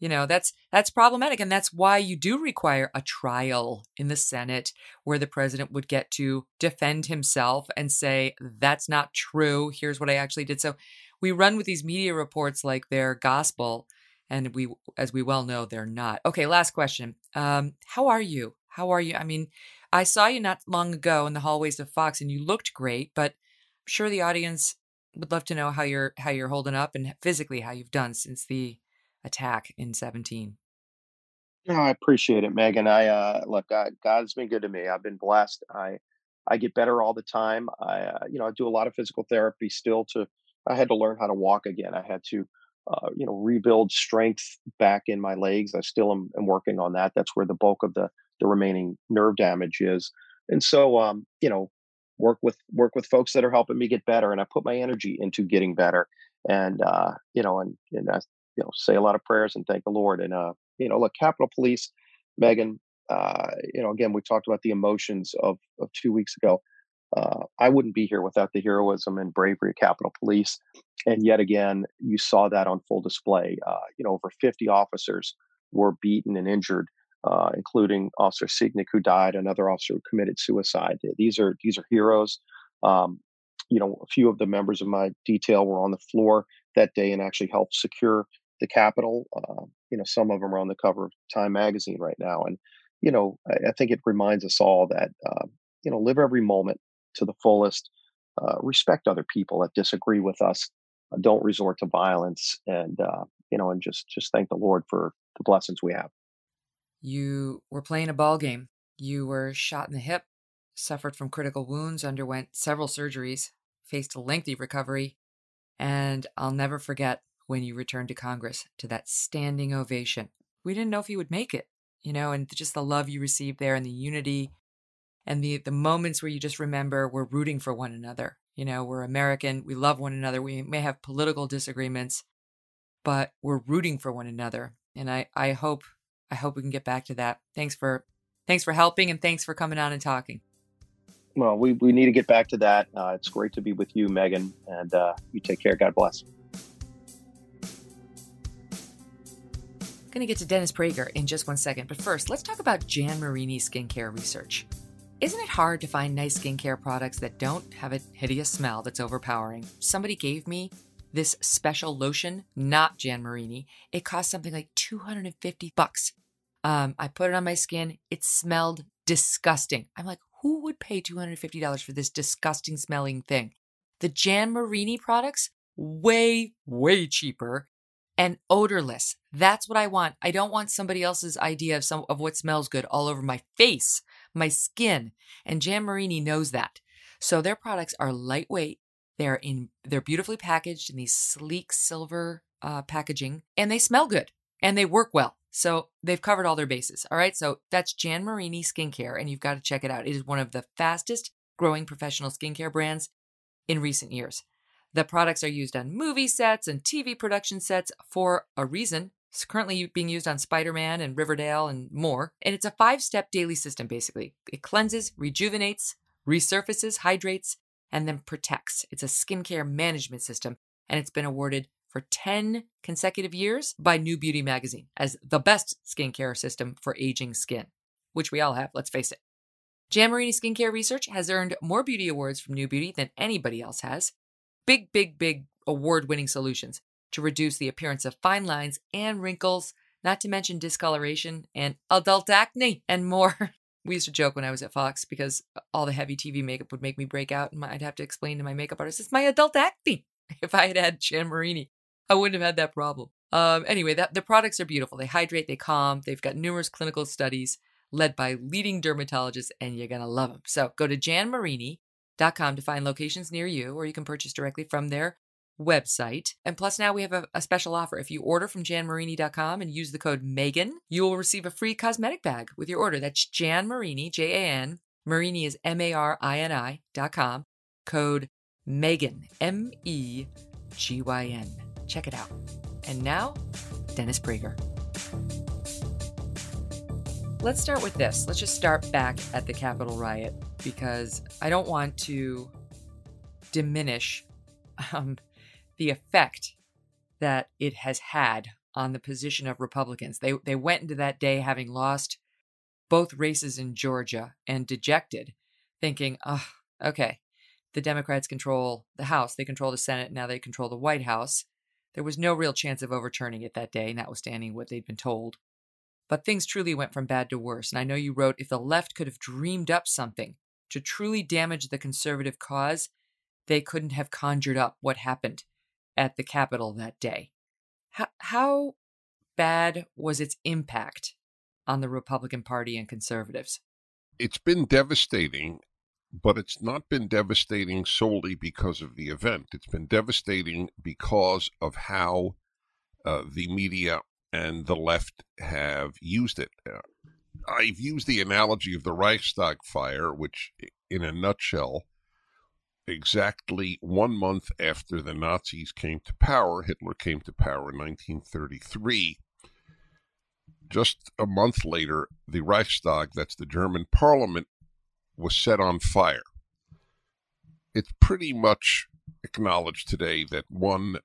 [SPEAKER 1] You know, that's that's problematic, and that's why you do require a trial in the Senate where the president would get to defend himself and say, "That's not true. Here's what I actually did." So we run with these media reports like they're gospel, and we, as we well know, they're not. Okay, last question. Um, how are you? How are you? I mean, I saw you not long ago in the hallways of Fox, and you looked great. But I'm sure the audience would love to know how you're how you're holding up and physically how you've done since the attack in 17.
[SPEAKER 2] No, I appreciate it, Megyn. I uh, look, God, God's been good to me. I've been blessed. I I get better all the time. I uh, you know I do a lot of physical therapy still. To I had to learn how to walk again. I had to uh, you know rebuild strength back in my legs. I still am, am working on that. That's where the bulk of the the remaining nerve damage is. And so um, you know work with work with folks that are helping me get better, and I put my energy into getting better. And uh, you know and and I you know say a lot of prayers and thank the Lord. And uh, you know, look, Capitol Police, Megyn, uh, you know, again, we talked about the emotions of, of two weeks ago. Uh, I wouldn't be here without the heroism and bravery of Capitol Police. And yet again, you saw that on full display. Uh, you know, over 50 officers were beaten and injured, uh, including Officer Sicknick, who died, another officer who committed suicide. These are these are heroes. Um, you know, a few of the members of my detail were on the floor that day and actually helped secure the Capitol. Uh, you know, some of them are on the cover of Time magazine right now, and you know, I, I think it reminds us all that uh, you know, live every moment to the fullest. Uh, respect other people that disagree with us. Uh, don't resort to violence, and uh, you know, and just just thank the Lord for the blessings we have.
[SPEAKER 1] You were playing a ball game. You were shot in the hip, suffered from critical wounds, underwent several surgeries, faced a lengthy recovery, and I'll never forget when you returned to Congress to that standing ovation. We didn't know if you would make it, you know, and just the love you received there and the unity and the the moments where you just remember we're rooting for one another. You know, we're American, we love one another. We may have political disagreements, but we're rooting for one another. And I I hope I hope we can get back to that. Thanks for thanks for helping and thanks for coming on and talking.
[SPEAKER 2] Well, we, we need to get back to that. Uh, it's great to be with you, Megyn, and uh, you take care. God bless.
[SPEAKER 1] Going to get to Dennis Prager in just one second, but first, let's talk about Jan Marini skincare research. Isn't it hard to find nice skincare products that don't have a hideous smell that's overpowering? Somebody gave me this special lotion, not Jan Marini. It cost something like 250 bucks. Um, I put it on my skin. It smelled disgusting. I'm like, who would pay $250 for this disgusting smelling thing? The Jan Marini products way, way cheaper and odorless. That's what I want. I don't want somebody else's idea of some of what smells good all over my face, my skin. And Jan Marini knows that. So their products are lightweight. They're in they're beautifully packaged in these sleek silver uh, packaging, and they smell good and they work well. So they've covered all their bases. All right. So that's Jan Marini Skincare, and you've got to check it out. It is one of the fastest growing professional skincare brands in recent years. The products are used on movie sets and TV production sets for a reason. It's currently being used on Spider Man and Riverdale and more. And it's a five step daily system, basically. It cleanses, rejuvenates, resurfaces, hydrates, and then protects. It's a skincare management system, and it's been awarded for 10 consecutive years by New Beauty magazine as the best skincare system for aging skin, which we all have, let's face it. Jan Marini Skincare Research has earned more beauty awards from New Beauty than anybody else has big, big, big award winning solutions to reduce the appearance of fine lines and wrinkles, not to mention discoloration and adult acne and more. we used to joke when I was at Fox because all the heavy TV makeup would make me break out, and I'd have to explain to my makeup artist, it's my adult acne. If I had had Jan Marini, I wouldn't have had that problem. Um, anyway, that, the products are beautiful. They hydrate, they calm. They've got numerous clinical studies led by leading dermatologists, and you're going to love them. So go to Jan Marini to find locations near you, or you can purchase directly from their website. And plus, now we have a, a, special offer. If you order from janmarini.com and use the code Megyn, you will receive a free cosmetic bag with your order. That's Jan Marini, J A N. Marini is M A R I N I dot com. Code Megyn, M E G Y N. Check it out. And now, Dennis Prager. Let's start with this. Let's just start back at the Capitol riot because I don't want to diminish um, the effect that it has had on the position of Republicans. They they went into that day having lost both races in Georgia and dejected, thinking, "Oh, okay, the Democrats control the House, they control the Senate, now they control the White House." There was no real chance of overturning it that day, notwithstanding what they'd been told. But things truly went from bad to worse. And I know you wrote if the left could have dreamed up something to truly damage the conservative cause, they couldn't have conjured up what happened at the Capitol that day. How, how bad was its impact on the Republican Party and conservatives?
[SPEAKER 3] It's been devastating, but it's not been devastating solely because of the event. It's been devastating because of how uh, the media and the left have used it. Uh, I've used the analogy of the Reichstag fire, which, in a nutshell, exactly one month after the Nazis came to power, Hitler came to power in 1933. Just a month later, the Reichstag, that's the German parliament, was set on fire. It's pretty much acknowledged today that one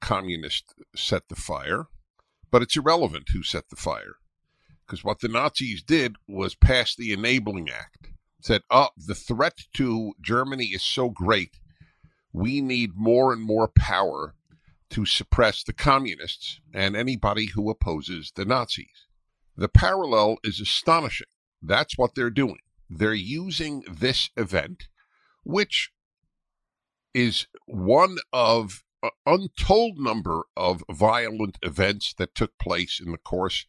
[SPEAKER 3] communist set the fire, but it's irrelevant who set the fire because what the Nazis did was pass the Enabling Act. Said, oh, the threat to Germany is so great, we need more and more power to suppress the communists and anybody who opposes the Nazis. The parallel is astonishing. That's what they're doing. They're using this event, which is one of untold number of violent events that took place in the course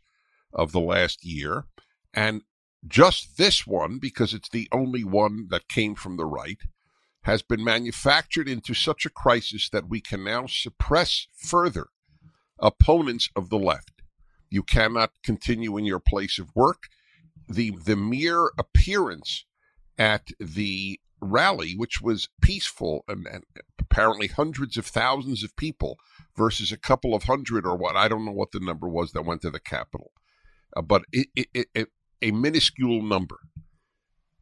[SPEAKER 3] of the last year. And just this one, because it's the only one that came from the right, has been manufactured into such a crisis that we can now suppress further opponents of the left. You cannot continue in your place of work. The, the mere appearance at the rally, which was peaceful and, and, apparently hundreds of thousands of people versus a couple of hundred or what, I don't know what the number was that went to the Capitol uh, but it, it, it, a minuscule number.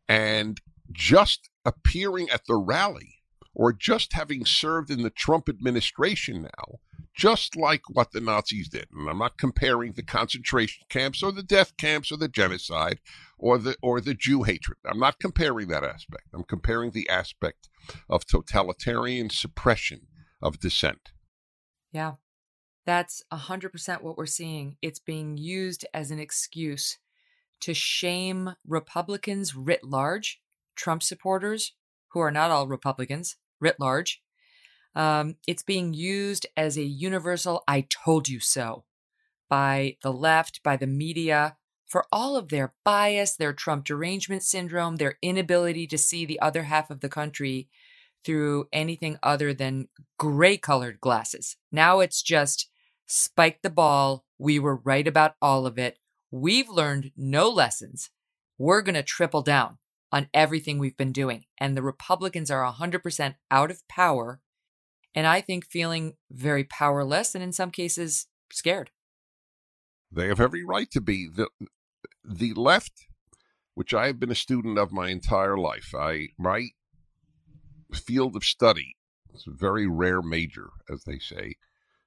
[SPEAKER 3] And just appearing at the rally or just having served in the Trump administration now, just like what the Nazis did. And I'm not comparing the concentration camps or the death camps or the genocide or the or the Jew hatred. I'm not comparing that aspect. I'm comparing the aspect of totalitarian suppression of dissent.
[SPEAKER 1] Yeah. That's 100% what we're seeing. It's being used as an excuse to shame Republicans writ large, Trump supporters, who are not all Republicans, writ large, Um, it's being used as a universal I told you so by the left, by the media, for all of their bias, their Trump derangement syndrome, their inability to see the other half of the country through anything other than gray colored glasses. Now it's just spike the ball. We were right about all of it. We've learned no lessons. We're going to triple down on everything we've been doing. And the Republicans are 100% out of power. And I think feeling very powerless and in some cases scared.
[SPEAKER 3] They have every right to be. The, the left, which I have been a student of my entire life, I my field of study, it's a very rare major, as they say,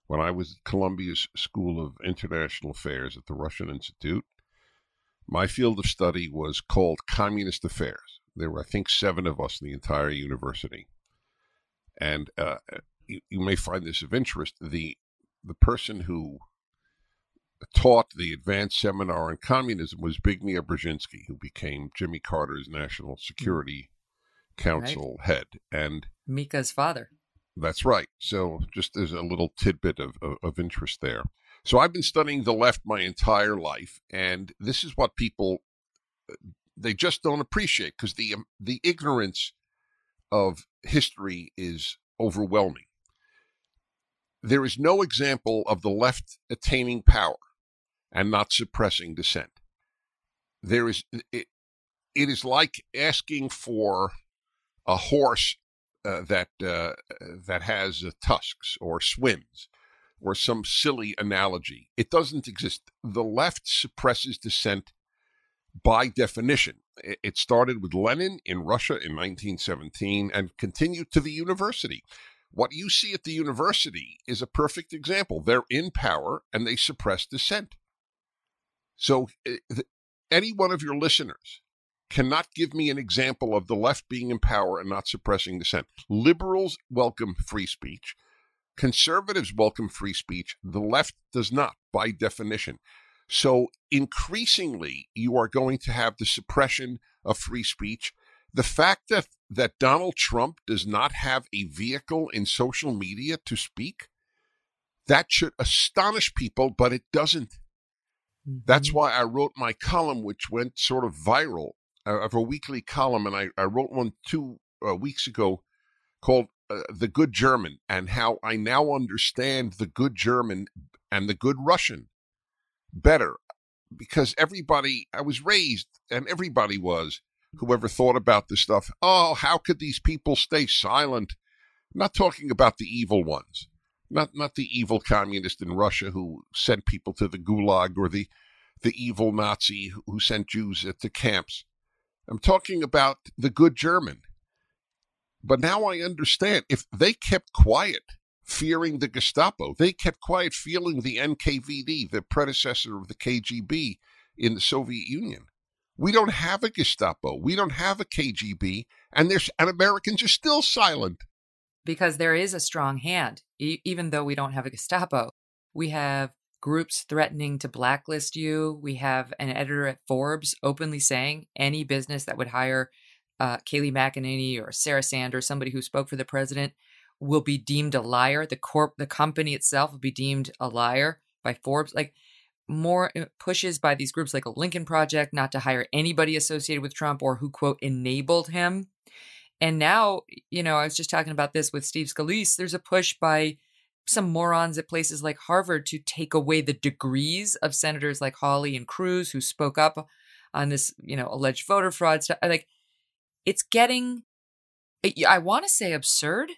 [SPEAKER 3] when I was at Columbia's School of International Affairs at the Russian Institute, my field of study was called Communist Affairs. There were, I think, seven of us in the entire university. And uh, you, you may find this of interest. The the person who taught the advanced seminar on communism was Zbigniew Brzezinski, who became Jimmy Carter's National Security Council right. head. And
[SPEAKER 1] Mika's father.
[SPEAKER 3] That's right. So just as a little tidbit of, of, of interest there. So I've been studying the left my entire life, and this is what people they just don't appreciate because the um, the ignorance of history is overwhelming. There is no example of the left attaining power and not suppressing dissent. There is it, it is like asking for a horse uh, that uh, that has uh, tusks or swims or some silly analogy. It doesn't exist. The left suppresses dissent by definition. It started with Lenin in Russia in 1917 and continued to the university. What you see at the university is a perfect example. They're in power and they suppress dissent. So, eh, any one of your listeners cannot give me an example of the left being in power and not suppressing dissent. Liberals welcome free speech. Conservatives welcome free speech. The left does not, by definition. So, increasingly, you are going to have the suppression of free speech. The fact that, that Donald Trump does not have a vehicle in social media to speak, that should astonish people, but it doesn't. Mm-hmm. That's why I wrote my column, which went sort of viral of a weekly column, and I, I wrote one two uh, weeks ago called uh, The Good German, and how I now understand the good German and the good Russian better. Because everybody, I was raised, and everybody was, whoever thought about this stuff, oh, how could these people stay silent? I'm not talking about the evil ones, not not the evil communist in Russia who sent people to the gulag or the the evil Nazi who sent Jews to camps. I'm talking about the good German. But now I understand if they kept quiet, fearing the Gestapo, they kept quiet, feeling the NKVD, the predecessor of the KGB in the Soviet Union. We don't have a Gestapo. We don't have a KGB, and there's and Americans are still silent
[SPEAKER 1] because there is a strong hand. E- even though we don't have a Gestapo, we have groups threatening to blacklist you. We have an editor at Forbes openly saying any business that would hire uh, Kayleigh McEnany or Sarah Sanders, somebody who spoke for the president, will be deemed a liar. The corp, the company itself will be deemed a liar by Forbes. Like more uh, pushes by these groups like a Lincoln Project not to hire anybody associated with Trump or who quote enabled him. And now, you know, I was just talking about this with Steve Scalise. There's a push by some morons at places like Harvard to take away the degrees of senators like Hawley and Cruz who spoke up on this, you know, alleged voter fraud stuff. Like, it's getting, I want to say absurd,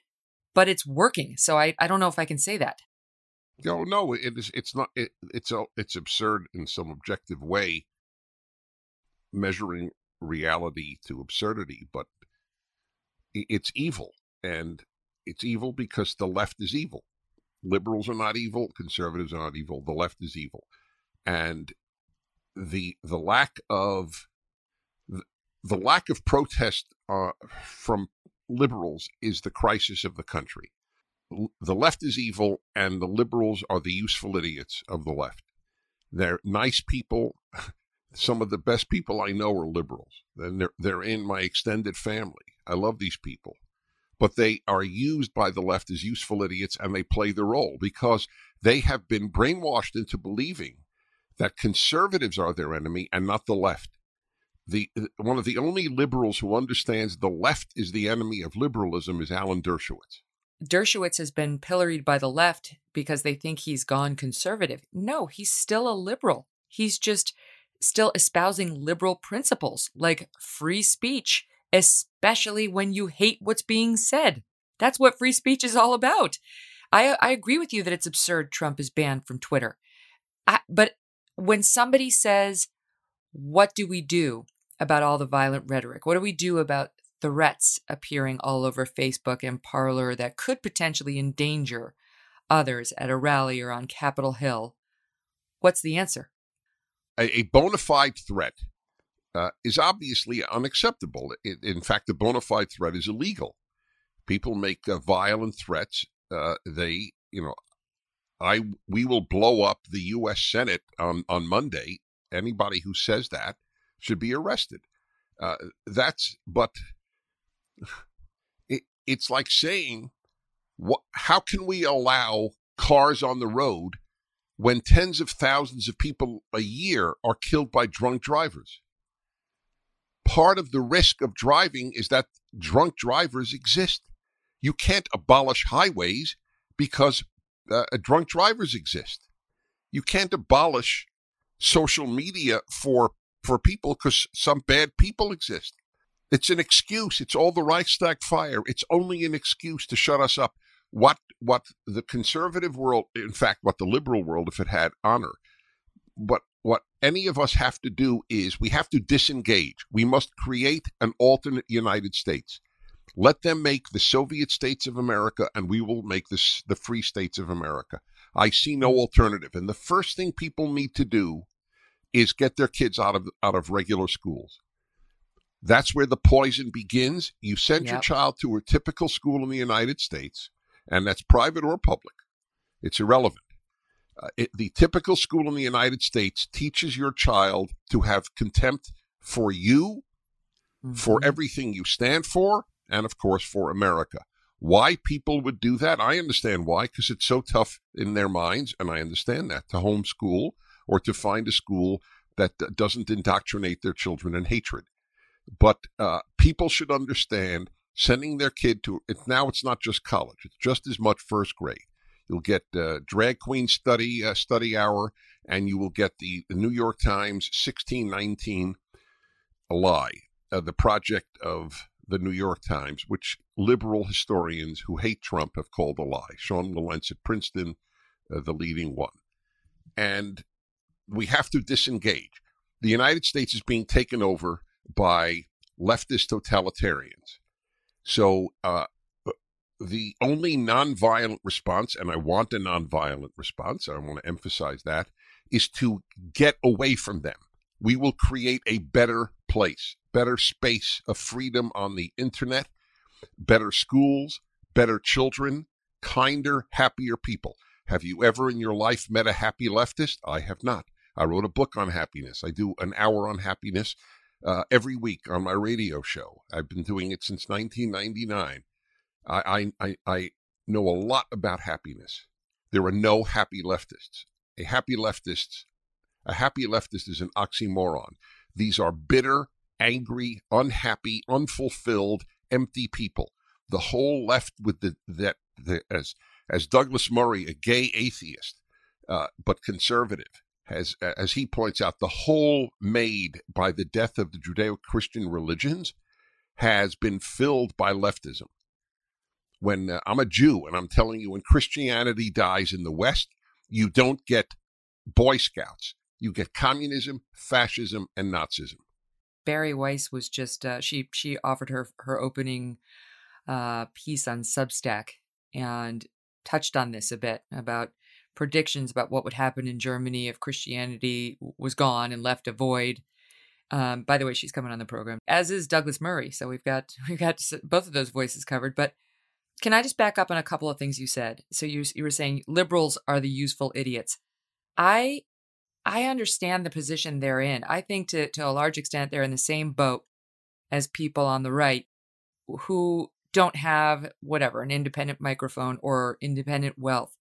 [SPEAKER 1] but it's working. So I, I don't know if I can say that.
[SPEAKER 3] No, no, it is. It's not. It, it's it's absurd in some objective way, measuring reality to absurdity, but it's evil, and it's evil because the left is evil liberals are not evil, conservatives are not evil, the left is evil. And the the lack of the lack of protest uh, from liberals is the crisis of the country. The left is evil, and the liberals are the useful idiots of the left. They're nice people. Some of the best people I know are liberals, and they're they're in my extended family. I love these people, but they are used by the left as useful idiots and they play the role because they have been brainwashed into believing that conservatives are their enemy and not the left. The one of the only liberals who understands the left is the enemy of liberalism is Alan Dershowitz.
[SPEAKER 1] Dershowitz has been pilloried by the left because they think he's gone conservative. No, he's still a liberal. He's just still espousing liberal principles like free speech, especially when you hate what's being said. That's what free speech is all about. I, I agree with you that it's absurd Trump is banned from Twitter. I, but when somebody says, What do we do about all the violent rhetoric? What do we do about threats appearing all over Facebook and Parler that could potentially endanger others at a rally or on Capitol Hill? What's the answer?
[SPEAKER 3] A, a bona fide threat uh, is obviously unacceptable. In fact, a bona fide threat is illegal. People make uh, violent threats. Uh, they, you know, I we will blow up the U.S. Senate on on Monday. Anybody who says that should be arrested. Uh, that's but it, it's like saying, what? How can we allow cars on the road when tens of thousands of people a year are killed by drunk drivers? Part of the risk of driving is that drunk drivers exist. You can't abolish highways because uh, drunk drivers exist. You can't abolish social media for for people because some bad people exist. It's an excuse. It's all the Reichstag fire. It's only an excuse to shut us up. What what the conservative world, in fact, what the liberal world, if it had honor, but what any of us have to do is we have to disengage. We must create an alternate United States. Let them make the Soviet states of America, and we will make this the free states of America. I see no alternative. And the first thing people need to do is get their kids out of out of regular schools. That's where the poison begins. You send yep. your child to a typical school in the United States, and that's private or public. It's irrelevant. Uh, it, the typical school in the United States teaches your child to have contempt for you, mm-hmm. for everything you stand for, and of course for America. Why people would do that, I understand why, because it's so tough in their minds, and I understand that, to homeschool or to find a school that doesn't indoctrinate their children in hatred. But uh, people should understand sending their kid to it now it's not just college it's just as much first grade you'll get uh, drag queen study uh, study hour and you will get the, the new york times 1619 a lie uh, the project of the New York Times, which liberal historians who hate Trump have called a lie. Sean Wilentz at Princeton, uh, the leading one. And we have to disengage. The United States is being taken over by leftist totalitarians. So uh, the only nonviolent response, and I want a nonviolent response, I want to emphasize that, is to get away from them. We will create a better place better space of freedom on the internet, better schools, better children, kinder, happier people. Have you ever in your life met a happy leftist? I have not. I wrote a book on happiness. I do an hour on happiness uh, every week on my radio show. I've been doing it since 1999. I, I, I know a lot about happiness. There are no happy leftists. A happy leftist, a happy leftist is an oxymoron. These are bitter, angry, unhappy, unfulfilled, empty people. The whole left with the that the, as as Douglas Murray, a gay atheist, uh, but conservative, has as he points out, the hole made by the death of the Judeo-Christian religions has been filled by leftism. When uh, I'm a Jew and I'm telling you, when Christianity dies in the West, you don't get Boy Scouts. You get communism, fascism, and Nazism.
[SPEAKER 1] Bari Weiss was just uh, she she offered her her opening uh, piece on Substack and touched on this a bit about predictions about what would happen in Germany if Christianity was gone and left a void. Um, by the way, she's coming on the program, as is Douglas Murray. So we've got we've got both of those voices covered. But can I just back up on a couple of things you said? So you you were saying liberals are the useful idiots. I I understand the position they're in. I think to, to a large extent, they're in the same boat as people on the right who don't have whatever, an independent microphone or independent wealth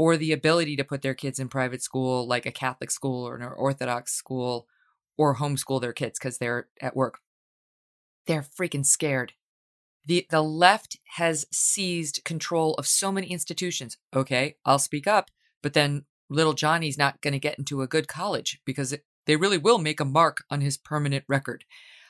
[SPEAKER 1] or the ability to put their kids in private school like a Catholic school or an Orthodox school or homeschool their kids because they're at work. They're freaking scared. The, the left has seized control of so many institutions. Okay, I'll speak up, but then little Johnny's not going to get into a good college because it, they really will make a mark on his permanent record.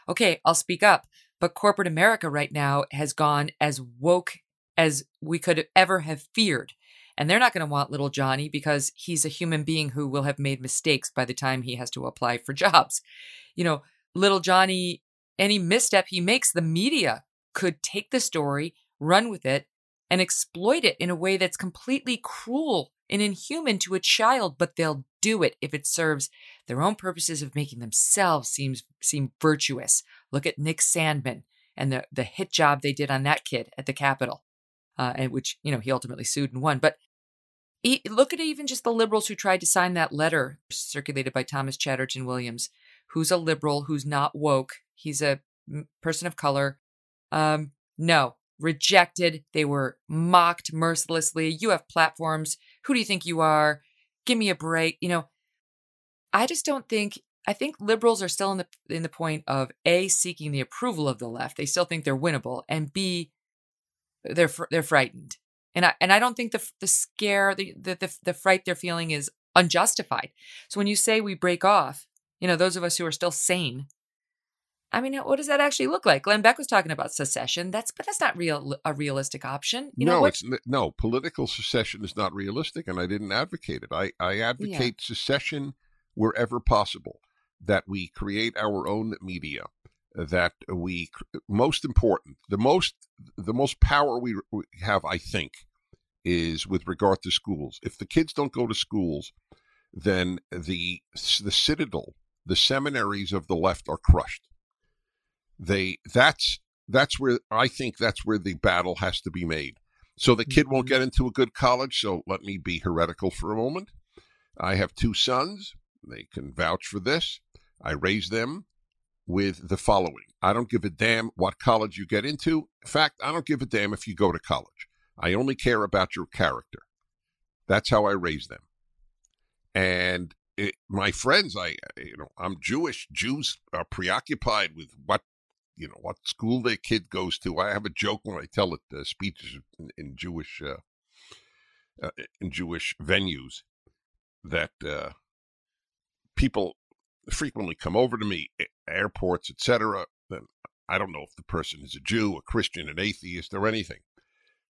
[SPEAKER 1] Okay, I'll speak up, but corporate America right now has gone as woke as we could ever have feared. And they're not going to want little Johnny because he's a human being who will have made mistakes by the time he has to apply for jobs. You know, little Johnny, any misstep he makes, the media could take the story, run with it, and exploit it in a way that's completely cruel and inhuman to a child, but they'll do it if it serves their own purposes of making themselves seem, seem virtuous. Look at Nick Sandmann and the, the hit job they did on that kid at the Capitol, uh, and which, you know, he ultimately sued and won. But look at even just the liberals who tried to sign that letter circulated by Thomas Chatterton Williams, who's a liberal, who's not woke. He's a person of color. Um, no, rejected. They were mocked mercilessly. You have platforms. Who do you think you are? Give me a break. You know, I just don't think I think liberals are still in the in the point of a seeking the approval of the left. They still think they're winnable, and b they're they're frightened. And I and I don't think the the scare the the the, fright they're feeling is unjustified. So when you say we break off, you know, those of us who are still sane I mean, what does that actually look like? Glenn Beck was talking about secession. That's but that's not real a realistic option.
[SPEAKER 3] You know, no, it's no political secession is not realistic, and I didn't advocate it. I I advocate yeah. secession wherever possible. That we create our own media. That we most important, the most the most power we have, I think, is with regard to schools. If the kids don't go to schools, then the the citadel, the seminaries of the left are crushed they that's that's where I think that's where the battle has to be made. So the kid won't mm-hmm. get into a good college. So let me be heretical for a moment. I have two sons. They can vouch for this. I raised them with the following I don't give a damn what college you get into. In fact, I don't give a damn if you go to college. I only care about your character. That's how I raise them. And it, my friends, I you know, I'm Jewish. Jews are preoccupied with what you know what school their kid goes to. I have a joke when I tell it uh, speeches in, in Jewish uh, uh, in Jewish venues that uh, people frequently come over to me, airports, etc. Then I don't know if the person is a Jew, a Christian, an atheist, or anything,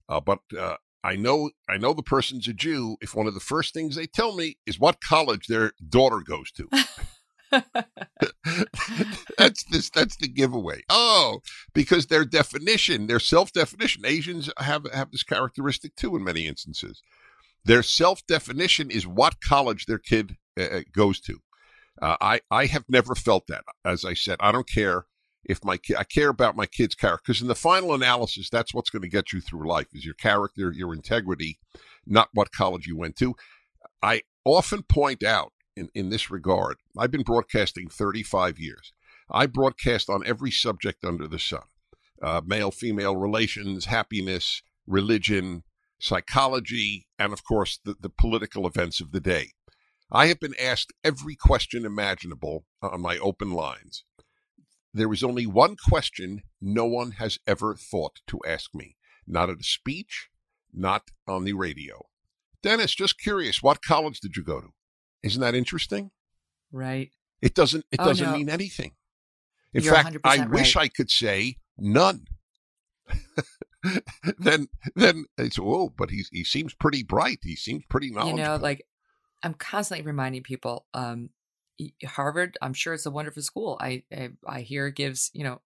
[SPEAKER 3] uh, but uh, I know I know the person's a Jew if one of the first things they tell me is what college their daughter goes to. that's this that's the giveaway. Oh, because their definition, their self-definition, Asians have have this characteristic too in many instances. Their self-definition is what college their kid uh, uh goes to. Uh, I I have never felt that. As I said, I don't care if my I care about my kid's character because in the final analysis, that's what's going to get you through life is your character, your integrity, not what college you went to. I often point out in, in this regard. I've been broadcasting 35 years. I broadcast on every subject under the sun uh, male female relations, happiness, religion, psychology, and of course, the, the political events of the day. I have been asked every question imaginable on my open lines. There is only one question no one has ever thought to ask me, not at a speech, not on the radio. Dennis, just curious, what college did you go to? Isn't that interesting?
[SPEAKER 1] Right.
[SPEAKER 3] It doesn't it oh, doesn't no. mean anything. In You're fact, I right. wish I could say none. then then it's oh, but he he seems pretty bright. He seems pretty knowledgeable.
[SPEAKER 1] You know, like I'm constantly reminding people, um, Harvard, I'm sure it's a wonderful school. I I, I hear gives, you know,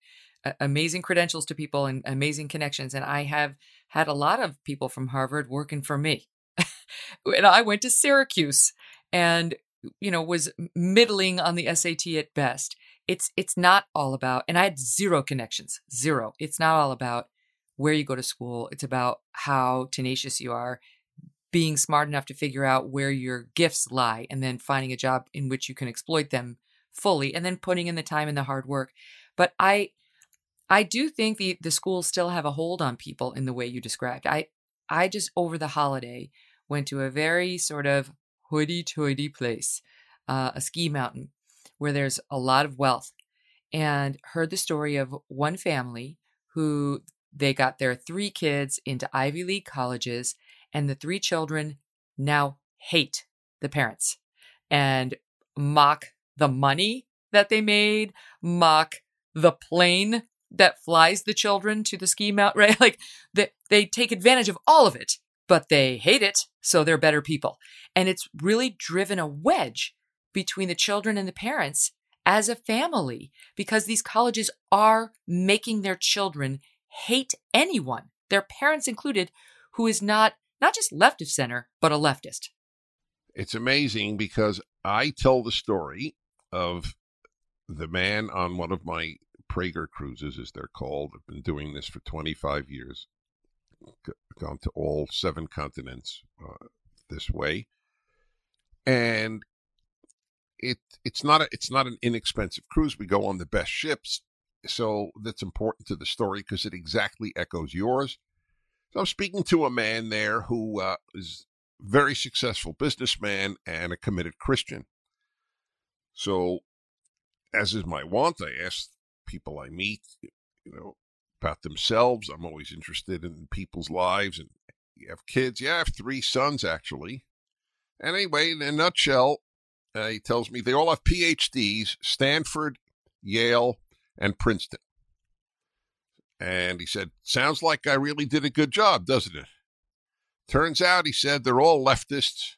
[SPEAKER 1] amazing credentials to people and amazing connections. And I have had a lot of people from Harvard working for me. and I went to Syracuse and you know was middling on the SAT at best. It's it's not all about and I had zero connections, zero. It's not all about where you go to school. It's about how tenacious you are, being smart enough to figure out where your gifts lie and then finding a job in which you can exploit them fully and then putting in the time and the hard work. But I I do think the the schools still have a hold on people in the way you described. I I just over the holiday went to a very sort of hoity-toity place, uh, a ski mountain, where there's a lot of wealth, and heard the story of one family who they got their three kids into Ivy League colleges, and the three children now hate the parents and mock the money that they made, mock the plane that flies the children to the ski mountain, right? Like they, they take advantage of all of it, but they hate it, so they're better people. And it's really driven a wedge between the children and the parents as a family because these colleges are making their children hate anyone, their parents included, who is not not just left of center, but a leftist.
[SPEAKER 3] It's amazing because I tell the story of the man on one of my Prager cruises, as they're called. I've been doing this for 25 years, gone to all seven continents uh, this way, and it it's not a, it's not an inexpensive cruise. We go on the best ships, so that's important to the story because it exactly echoes yours. So I'm speaking to a man there who uh, is very successful businessman and a committed Christian. So, as is my wont, I ask people I meet, you know, about themselves. I'm always interested in people's lives. And you have kids? Yeah, I have three sons actually. And anyway, in a nutshell, uh, he tells me they all have PhDs: Stanford, Yale, and Princeton. And he said, Sounds like I really did a good job, doesn't it? Turns out, he said, they're all leftists,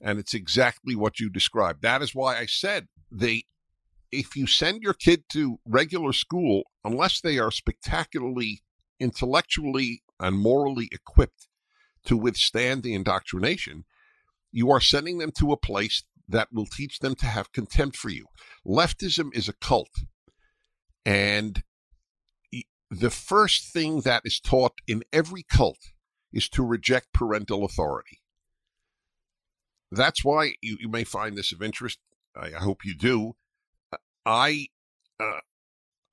[SPEAKER 3] and it's exactly what you described. That is why I said they if you send your kid to regular school, unless they are spectacularly intellectually and morally equipped to withstand the indoctrination, you are sending them to a place that will teach them to have contempt for you. Leftism is a cult. And the first thing that is taught in every cult is to reject parental authority. That's why you, you may find this of interest. I, I hope you do. I uh,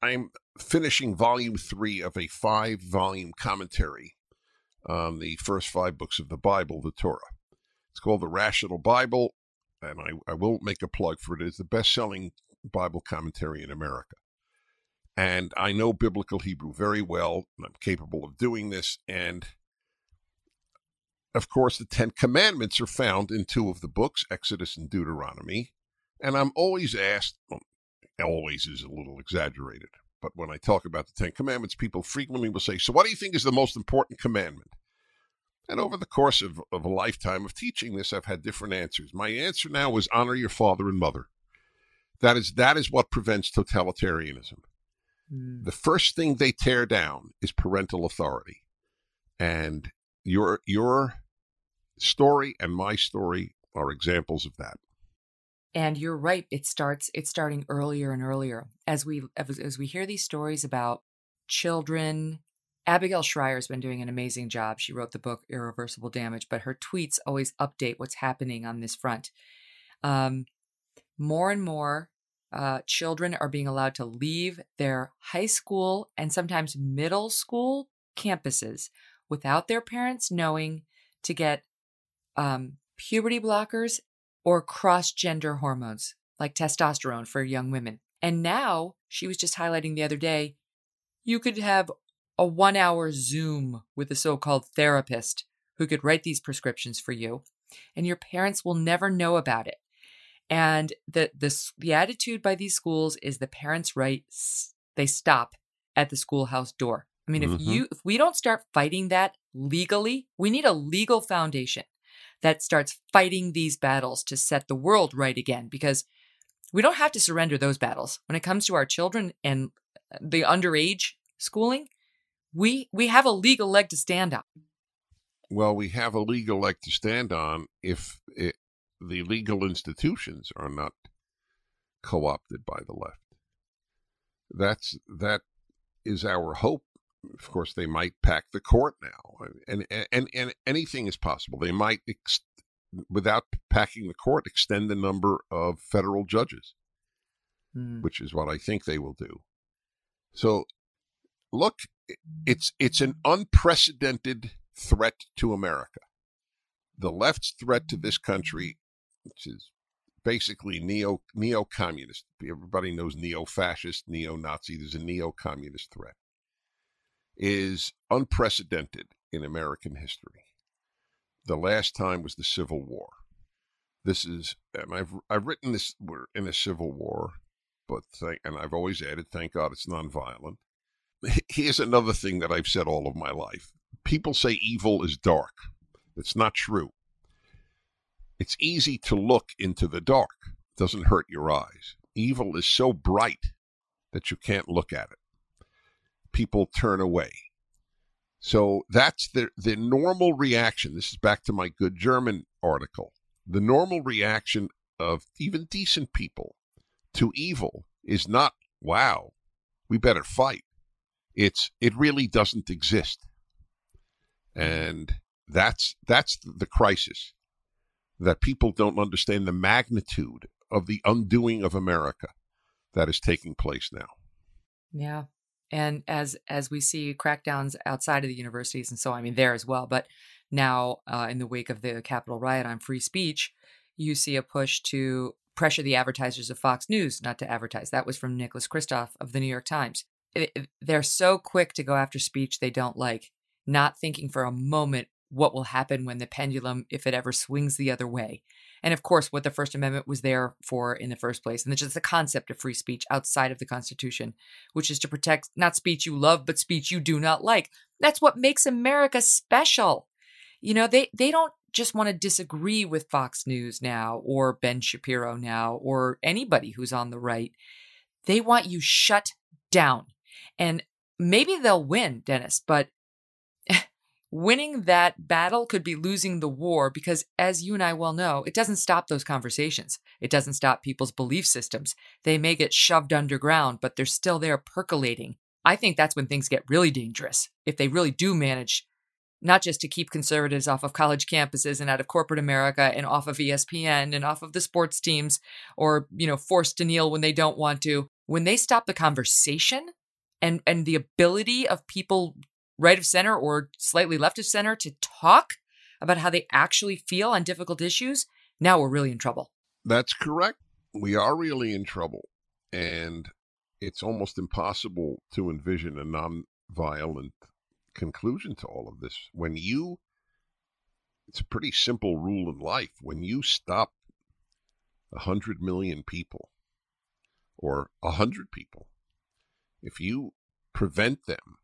[SPEAKER 3] I'm finishing volume three of a five volume commentary on the first five books of the Bible, the Torah. It's called the Rational Bible, and I, I will make a plug for it. It's the best selling Bible commentary in America. And I know biblical Hebrew very well, and I'm capable of doing this. And of course, the Ten Commandments are found in two of the books, Exodus and Deuteronomy. And I'm always asked, well, always is a little exaggerated, but when I talk about the Ten Commandments, people frequently will say, So, what do you think is the most important commandment? And over the course of, of a lifetime of teaching this, I've had different answers. My answer now is honor your father and mother. That is that is what prevents totalitarianism. Mm. The first thing they tear down is parental authority. And your your story and my story are examples of that.
[SPEAKER 1] And you're right, it starts it's starting earlier and earlier. As we as, as we hear these stories about children Abigail Shrier's been doing an amazing job. She wrote the book Irreversible Damage, but her tweets always update what's happening on this front. Um, more and more uh, children are being allowed to leave their high school and sometimes middle school campuses without their parents knowing to get um, puberty blockers or cross gender hormones like testosterone for young women. And now she was just highlighting the other day you could have a one hour Zoom with a so called therapist who could write these prescriptions for you, and your parents will never know about it. And the this the attitude by these schools is the parents' right they stop at the schoolhouse door. I mean, mm-hmm. if you if we don't start fighting that legally, we need a legal foundation that starts fighting these battles to set the world right again because we don't have to surrender those battles. When it comes to our children and uh, the underage schooling, we we have a legal leg to stand on.
[SPEAKER 3] Well, we have a legal leg to stand on if it, the legal institutions are not co-opted by the left. That's that is our hope. Of course, they might pack the court now, and and and anything is possible. They might, ex- without packing the court, extend the number of federal judges, mm. which is what I think they will do. So, look, it's it's an unprecedented threat to America. The left's threat to this country, which is basically neo neo communist. Everybody knows neo fascist, neo Nazi. There's a neo communist threat. Is unprecedented in American history. The last time was the Civil War. This is, and I've I've written this. We're in a civil war, but thank, and I've always added, thank God it's nonviolent. Here's another thing that I've said all of my life. People say evil is dark. It's not true. It's easy to look into the dark. It doesn't hurt your eyes. Evil is so bright that you can't look at it. People turn away. So that's the the normal reaction. This is back to my good German article. The normal reaction of even decent people to evil is not wow, we better fight. It's it really doesn't exist. And that's that's the crisis that people don't understand the magnitude of the undoing of America that is taking place now.
[SPEAKER 1] Yeah. And as as we see crackdowns outside of the universities and so I mean there as well, but now uh, in the wake of the Capitol riot on free speech, you see a push to pressure the advertisers of Fox News not to advertise. That was from Nicholas Kristof of the New York Times. It, it, they're so quick to go after speech they don't like, not thinking for a moment what will happen when the pendulum, if it ever swings the other way. And of course, what the First Amendment was there for in the first place, and it's just the concept of free speech outside of the Constitution, which is to protect not speech you love, but speech you do not like. That's what makes America special. You know, they, they don't just want to disagree with Fox News now, or Ben Shapiro now, or anybody who's on the right. They want you shut down. And maybe they'll win, Dennis, but winning that battle could be losing the war because, as you and I well know, it doesn't stop those conversations. It doesn't stop people's belief systems. They may get shoved underground, but they're still there percolating. I think that's when things get really dangerous. If they really do manage not just to keep conservatives off of college campuses and out of corporate America and off of ESPN and off of the sports teams or, you know, forced to kneel when they don't want to, when they stop the conversation and and the ability of people right of center or slightly left of center to talk about how they actually feel on difficult issues, now we're really in trouble.
[SPEAKER 3] That's correct. We are really in trouble. And it's almost impossible to envision a non-violent conclusion to all of this. When you, it's a pretty simple rule in life. When you stop a hundred million people or a hundred people, if you prevent them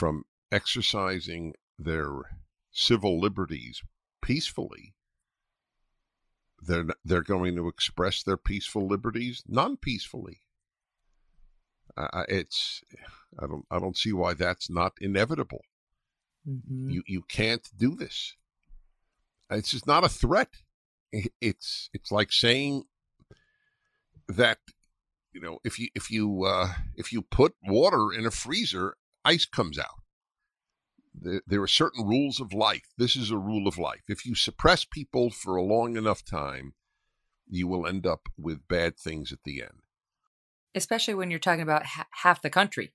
[SPEAKER 3] from exercising their civil liberties peacefully, they're they're going to express their peaceful liberties non-peacefully. Uh, it's I don't I don't see why that's not inevitable. Mm-hmm. You you can't do this. It's just not a threat. It's it's like saying that you know if you if you uh, if you put water in a freezer ice comes out. There, there are certain rules of life. This is a rule of life. If you suppress people for a long enough time, you will end up with bad things at the end.
[SPEAKER 1] Especially when you're talking about ha- half the country.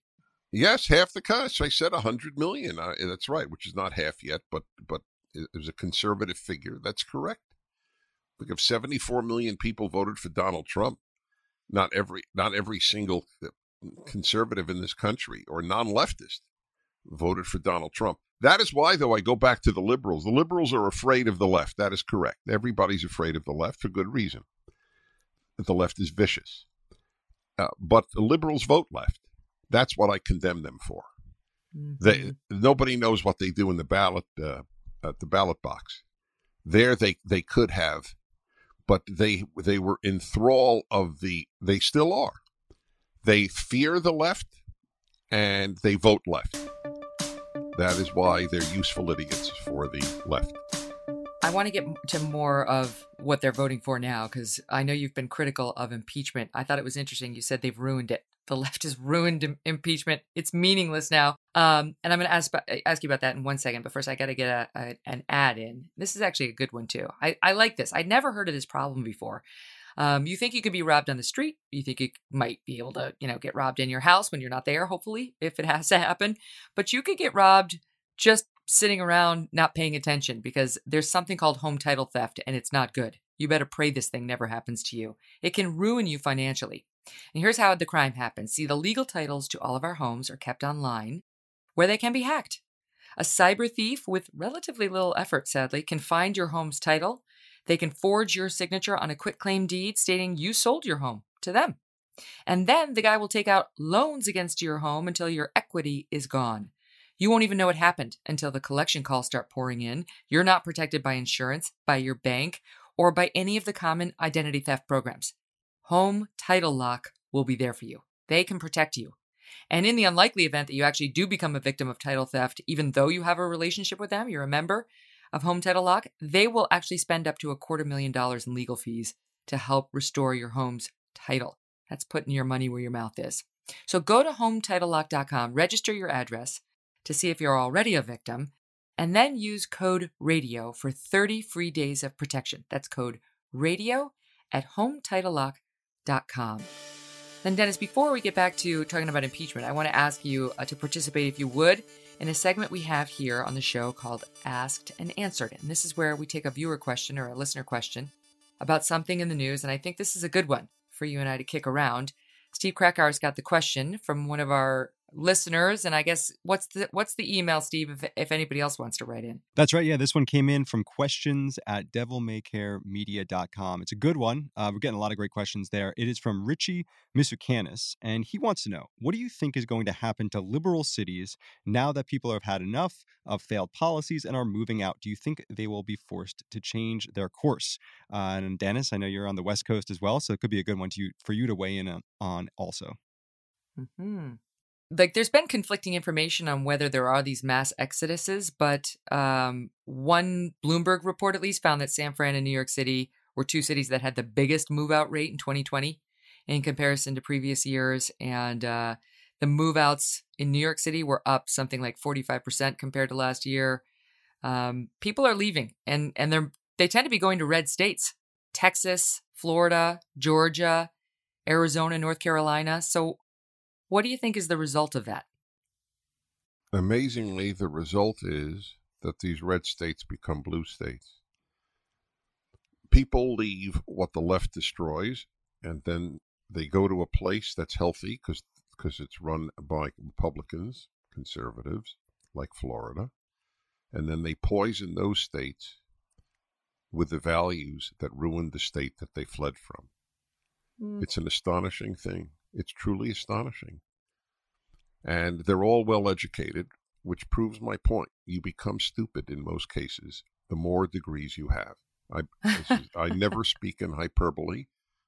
[SPEAKER 3] Yes, half the country. I said 100 million. That's right, which is not half yet, but but it was a conservative figure. That's correct. Look, if 74 million people voted for Donald Trump, not every not every single conservative in this country or non leftist voted for Donald Trump. That is why, though, I go back to the liberals. The liberals are afraid of the left. That is correct. Everybody's afraid of the left for good reason. The left is vicious. Uh, but the liberals vote left. That's what I condemn them for. Mm-hmm. They nobody knows what they do in the ballot uh, at the ballot box. There, they they could have, but they they were in thrall of the. They still are they fear the left and they vote left. That is why they're useful idiots for the left.
[SPEAKER 1] I want to get to more of what they're voting for now because I know you've been critical of impeachment. I thought it was interesting. You said they've ruined it. The left has ruined Im- impeachment. It's meaningless now. Um, and I'm going to ask ask you about that in one second. But first, I got to get a, a, an ad in. This is actually a good one too. I, I like this. I'd never heard of this problem before. Um, you think you could be robbed on the street. You think you might be able to, you know, get robbed in your house when you're not there, hopefully, if it has to happen. But you could get robbed just sitting around not paying attention because there's something called home title theft and it's not good. You better pray this thing never happens to you. It can ruin you financially. And here's how the crime happens see, the legal titles to all of our homes are kept online where they can be hacked. A cyber thief with relatively little effort, sadly, can find your home's title. They can forge your signature on a quitclaim deed stating you sold your home to them. And then the guy will take out loans against your home until your equity is gone. You won't even know what happened until the collection calls start pouring in. You're not protected by insurance, by your bank, or by any of the common identity theft programs. Home Title Lock will be there for you. They can protect you. And in the unlikely event that you actually do become a victim of title theft, even though you have a relationship with them, you're a member of Home Title Lock, they will actually spend up to a quarter million dollars in legal fees to help restore your home's title. That's putting your money where your mouth is. So go to HometitleLock.com, register your address to see if you're already a victim, and then use code RADIO for 30 free days of protection. That's code RADIO at HometitleLock.com. Then, Dennis, before we get back to talking about impeachment, I want to ask you uh, to participate, if you would, in a segment we have here on the show called Asked and Answered. And this is where we take a viewer question or a listener question about something in the news. And I think this is a good one for you and I to kick around. Steve Krakauer's got the question from one of our listeners and i guess what's the what's the email steve if, if anybody else wants to write in?
[SPEAKER 4] That's right yeah this one came in from questions at devilmaycaremedia.com it's a good one uh, we're getting a lot of great questions there. It is from richie misukanis and he wants to know what do you think is going to happen to liberal cities now that people have had enough of failed policies and are moving out? Do you think they will be forced to change their course? Uh, and dennis i know you're on the west coast as well so it could be a good one to you, for you to weigh in on, also.
[SPEAKER 1] Hmm like there's been conflicting information on whether there are these mass exoduses, but um, one Bloomberg report at least found that San Fran and New York City were two cities that had the biggest move out rate in 2020 in comparison to previous years. And uh, the move outs in New York City were up something like 45% compared to last year. Um, people are leaving and, and they're, they tend to be going to red states Texas, Florida, Georgia, Arizona, North Carolina. So what do you think is the result of that?
[SPEAKER 3] Amazingly, the result is that these red states become blue states. People leave what the left destroys, and then they go to a place that's healthy because because it's run by Republicans, conservatives, like Florida, and then they poison those states with the values that ruined the state that they fled from. Mm. It's an astonishing thing. It's truly astonishing. And they're all well educated, which proves my point. You become stupid in most cases the more degrees you have. I, is, I never speak in hyperbole.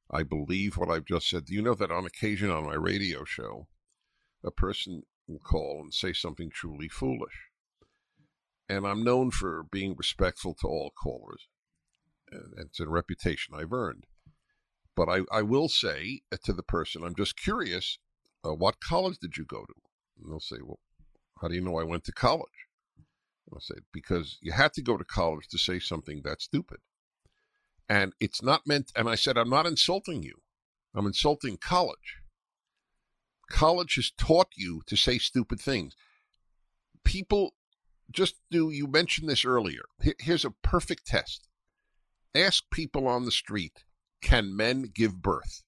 [SPEAKER 3] I believe what I've just said. Do you know that on occasion on my radio show, a person will call and say something truly foolish? And I'm known for being respectful to all callers. And it's a reputation I've earned. But I, I will say to the person, I'm just curious, uh, what college did you go to? And they'll say, well, how do you know I went to college? I'll say, because you had to go to college to say something that stupid. And it's not meant, and I said, I'm not insulting you. I'm insulting college. College has taught you to say stupid things. People just do, you mentioned this earlier. Here's a perfect test. Ask people on the street can men give birth?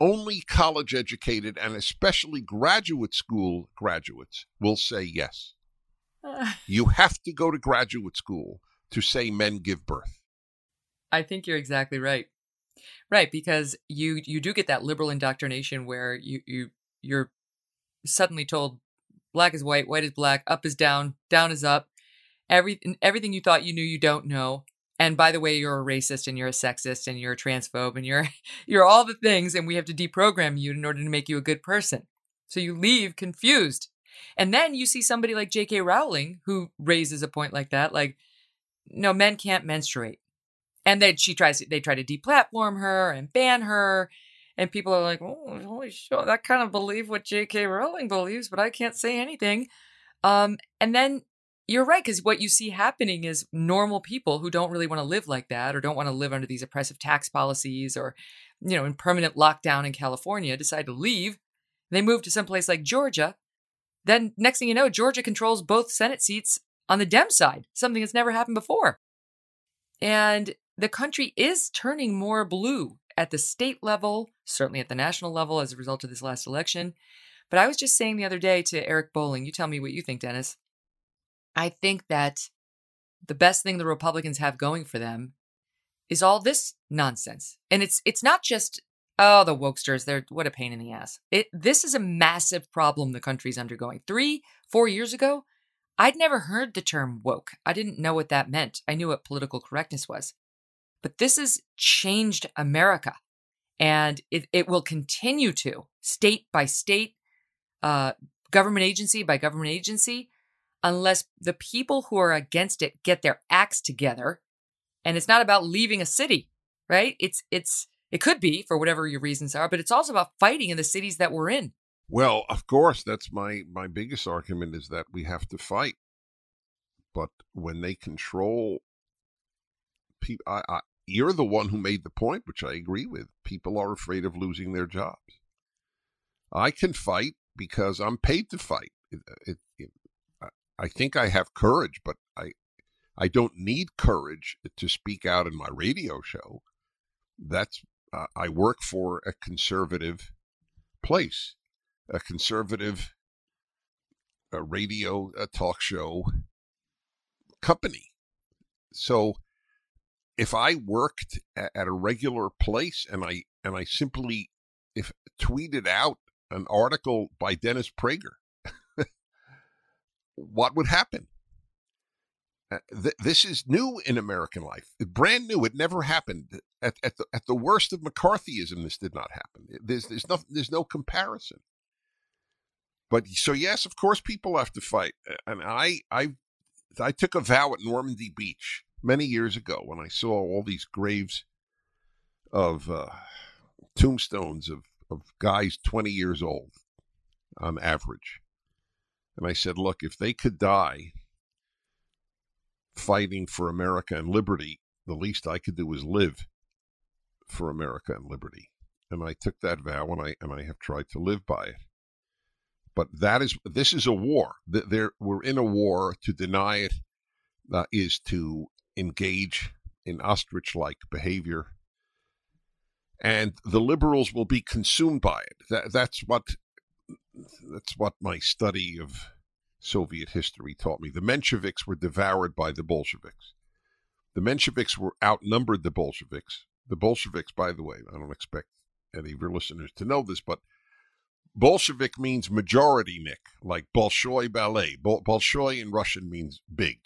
[SPEAKER 3] Only college educated and especially graduate school graduates will say yes. Uh, you have to go to graduate school to say men give birth.
[SPEAKER 1] I think you're exactly right. Right, because you you do get that liberal indoctrination where you you you're suddenly told black is white, white is black, up is down, down is up. Every everything you thought you knew you don't know and by the way you're a racist and you're a sexist and you're a transphobe and you're you're all the things and we have to deprogram you in order to make you a good person. So you leave confused. And then you see somebody like jk rowling who raises a point like that like no men can't menstruate. And then she tries to, they try to deplatform her and ban her. And people are like oh holy shit i kind of believe what jk rowling believes but i can't say anything. Um, and then you're right because what you see happening is normal people who don't really want to live like that or don't want to live under these oppressive tax policies or you know in permanent lockdown in california decide to leave they move to someplace like georgia then next thing you know georgia controls both senate seats on the dem side something that's never happened before. And the country is turning more blue at the state level certainly at the national level as a result of this last election. But i was just saying the other day to eric bolling you tell me what you think dennis I think that the best thing the Republicans have going for them is all this nonsense. And it's it's not just oh the wokesters they're what a pain in the ass. It this is a massive problem the country's undergoing. 3 4 years ago, I'd never heard the term woke. I didn't know what that meant. I knew what political correctness was. But this has changed America. And it, it will continue to, state by state, uh, government agency by government agency, unless the people who are against it get their acts together. And it's not about leaving a city, right? It's it's it could be for whatever your reasons are, but it's also about fighting in the cities that we're in.
[SPEAKER 3] Well, of course, that's my my biggest argument is that we have to fight. But when they control people, I, I, you're the one who made the point, which I agree with. People are afraid of losing their jobs. I can fight because I'm paid to fight. It, it, I think I have courage, but I I don't need courage to speak out in my radio show. That's uh, I work for a conservative place, a conservative a radio a talk show company. So if I worked at a regular place and I and I simply if tweeted out an article by Dennis Prager what would happen? Uh, th- this is new in American life, brand new. It never happened at, at the at the worst of McCarthyism. This did not happen. There's there's no there's no comparison. But so yes, of course, people have to fight. And I I I took a vow at Normandy Beach many years ago when I saw all these graves of uh, tombstones of of guys twenty years old on average and I said, look, if they could die fighting for America and liberty, the least I could do is live for America and liberty. And I took that vow and I and I have tried to live by it. But that is this is a war. There we're in a war. To deny it uh, is to engage in ostrich-like behavior and the liberals will be consumed by it. That, that's what that's what my study of Soviet history taught me. The Mensheviks were devoured by the Bolsheviks. The Mensheviks were outnumbered the Bolsheviks. The Bolsheviks, by the way, I don't expect any of your listeners to know this, but Bolshevik means majority, Nick, like Bolshoi ballet. Bol- Bolshoi in Russian means big.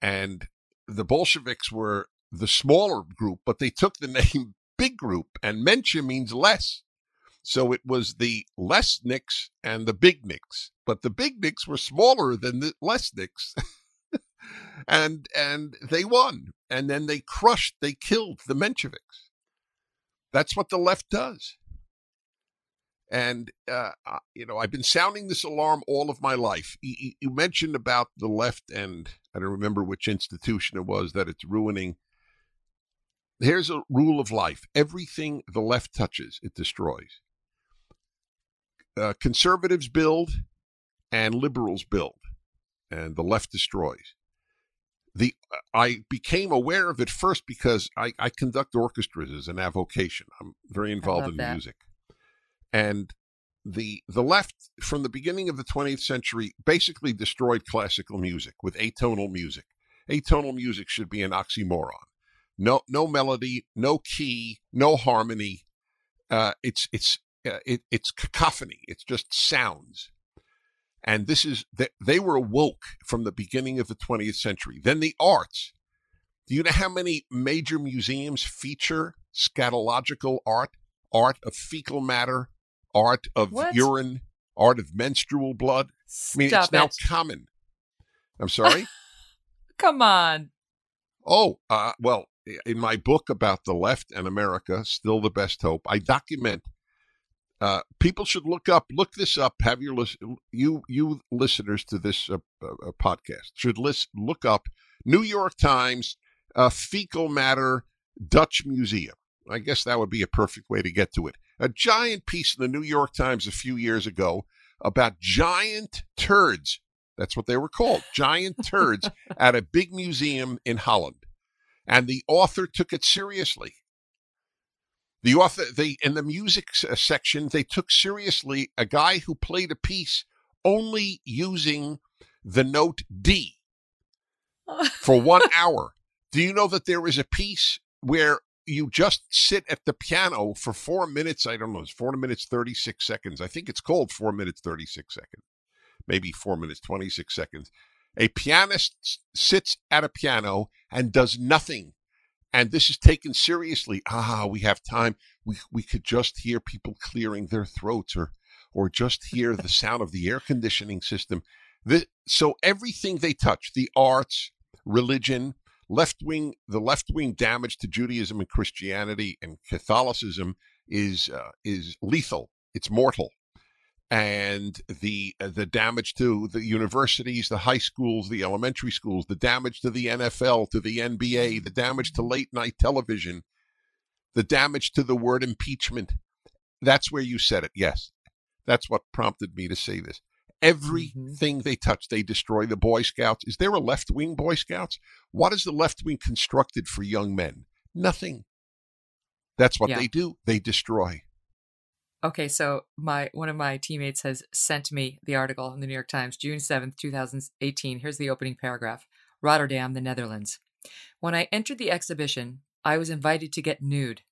[SPEAKER 3] And the Bolsheviks were the smaller group, but they took the name big group, and Mensch means less. So it was the less Nicks and the big Nicks, but the big Nicks were smaller than the less Nicks. and and they won. And then they crushed, they killed the Mensheviks. That's what the left does. And, uh, you know, I've been sounding this alarm all of my life. You, you mentioned about the left, and I don't remember which institution it was that it's ruining. Here's a rule of life everything the left touches, it destroys uh, conservatives build and liberals build, and the left destroys. The uh, I became aware of it first because I, I conduct orchestras as an avocation. I'm very involved in that. music, and the the left from the beginning of the 20th century basically destroyed classical music with atonal music. Atonal music should be an oxymoron. No no melody, no key, no harmony. Uh, it's it's uh, it, it's cacophony. It's just sounds. And this is that they were woke from the beginning of the 20th century. Then the arts. Do you know how many major museums feature scatological art, art of fecal matter, art of what? urine, art of menstrual blood? I mean, it's now common. I'm sorry.
[SPEAKER 1] Come on.
[SPEAKER 3] Oh, uh, well, in my book about the left and America, still the best hope, I document Uh, people should look up, look this up. Have your list, you you listeners to this uh, uh, podcast should list look up New York Times uh, fecal matter Dutch Museum. I guess that would be a perfect way to get to it. A giant piece in the New York Times a few years ago about giant turds. That's what they were called, giant turds at a big museum in Holland. And the author took it seriously. The author, they in the music uh, section, they took seriously a guy who played a piece only using the note D for one hour. Do you know that there is a piece where you just sit at the piano for four minutes. I don't know, it's four minutes, 36 seconds. I think it's called four minutes, 36 seconds, maybe four minutes, 26 seconds. A pianist sits at a piano and does nothing. And this is taken seriously. Ah, we have time. We, we could just hear people clearing their throats or, or just hear the sound of the air conditioning system. This, so everything they touch, the arts, religion, left wing the left wing damage to Judaism and Christianity and Catholicism is uh, is lethal. It's mortal, and the uh, the damage to the universities, the high schools, the elementary schools, the damage to the NFL, to the NBA, the damage to late night television, the damage to the word impeachment. That's where you said it. Yes, that's what prompted me to say this. Everything mm-hmm. they touch, they destroy. The Boy Scouts. Is there a left wing Boy Scouts? What is the left wing constructed for young men? Nothing. That's what yeah. they do. They destroy.
[SPEAKER 1] Okay, so my one of my teammates has sent me the article in the New York Times, June 7th, 2018. Here's the opening paragraph. Rotterdam, the Netherlands. When I entered the exhibition, I was invited to get nude.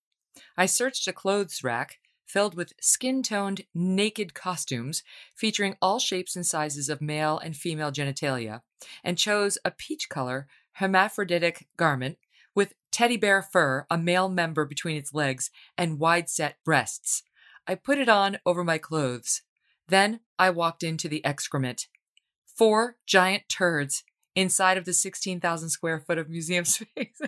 [SPEAKER 1] I searched a clothes rack filled with skin toned, naked costumes featuring all shapes and sizes of male and female genitalia, and chose a peach color, hermaphroditic garment with teddy bear fur, a male member between its legs, and wide set breasts. I put it on over my clothes. Then I walked into the excrement. Four giant turds inside of the 16,000 square foot of museum space.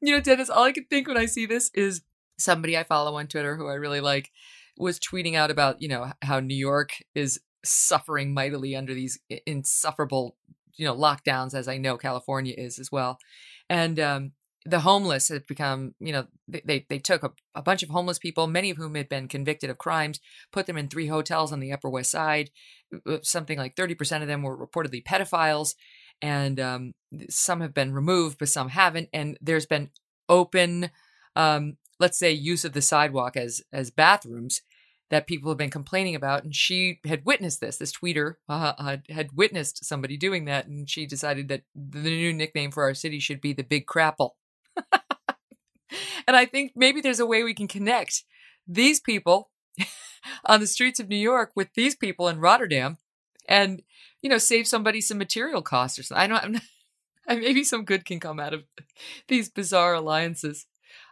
[SPEAKER 1] you know, Dennis, all I can think when I see this is somebody I follow on Twitter who I really like was tweeting out about, you know, how New York is suffering mightily under these insufferable, you know, lockdowns, as I know California is as well. And um, the homeless have become, you know, they, they took a, a, bunch of homeless people, many of whom had been convicted of crimes, put them in three hotels on the Upper West Side. Something like 30% of them were reportedly pedophiles. And um, some have been removed, but some haven't. And there's been open um, let's say use of the sidewalk as as bathrooms that people have been complaining about and she had witnessed this this tweeter uh, had witnessed somebody doing that and she decided that the new nickname for our city should be the big crapple and i think maybe there's a way we can connect these people on the streets of new york with these people in rotterdam and you know save somebody some material costs or something i don't I'm not, maybe some good can come out of these bizarre alliances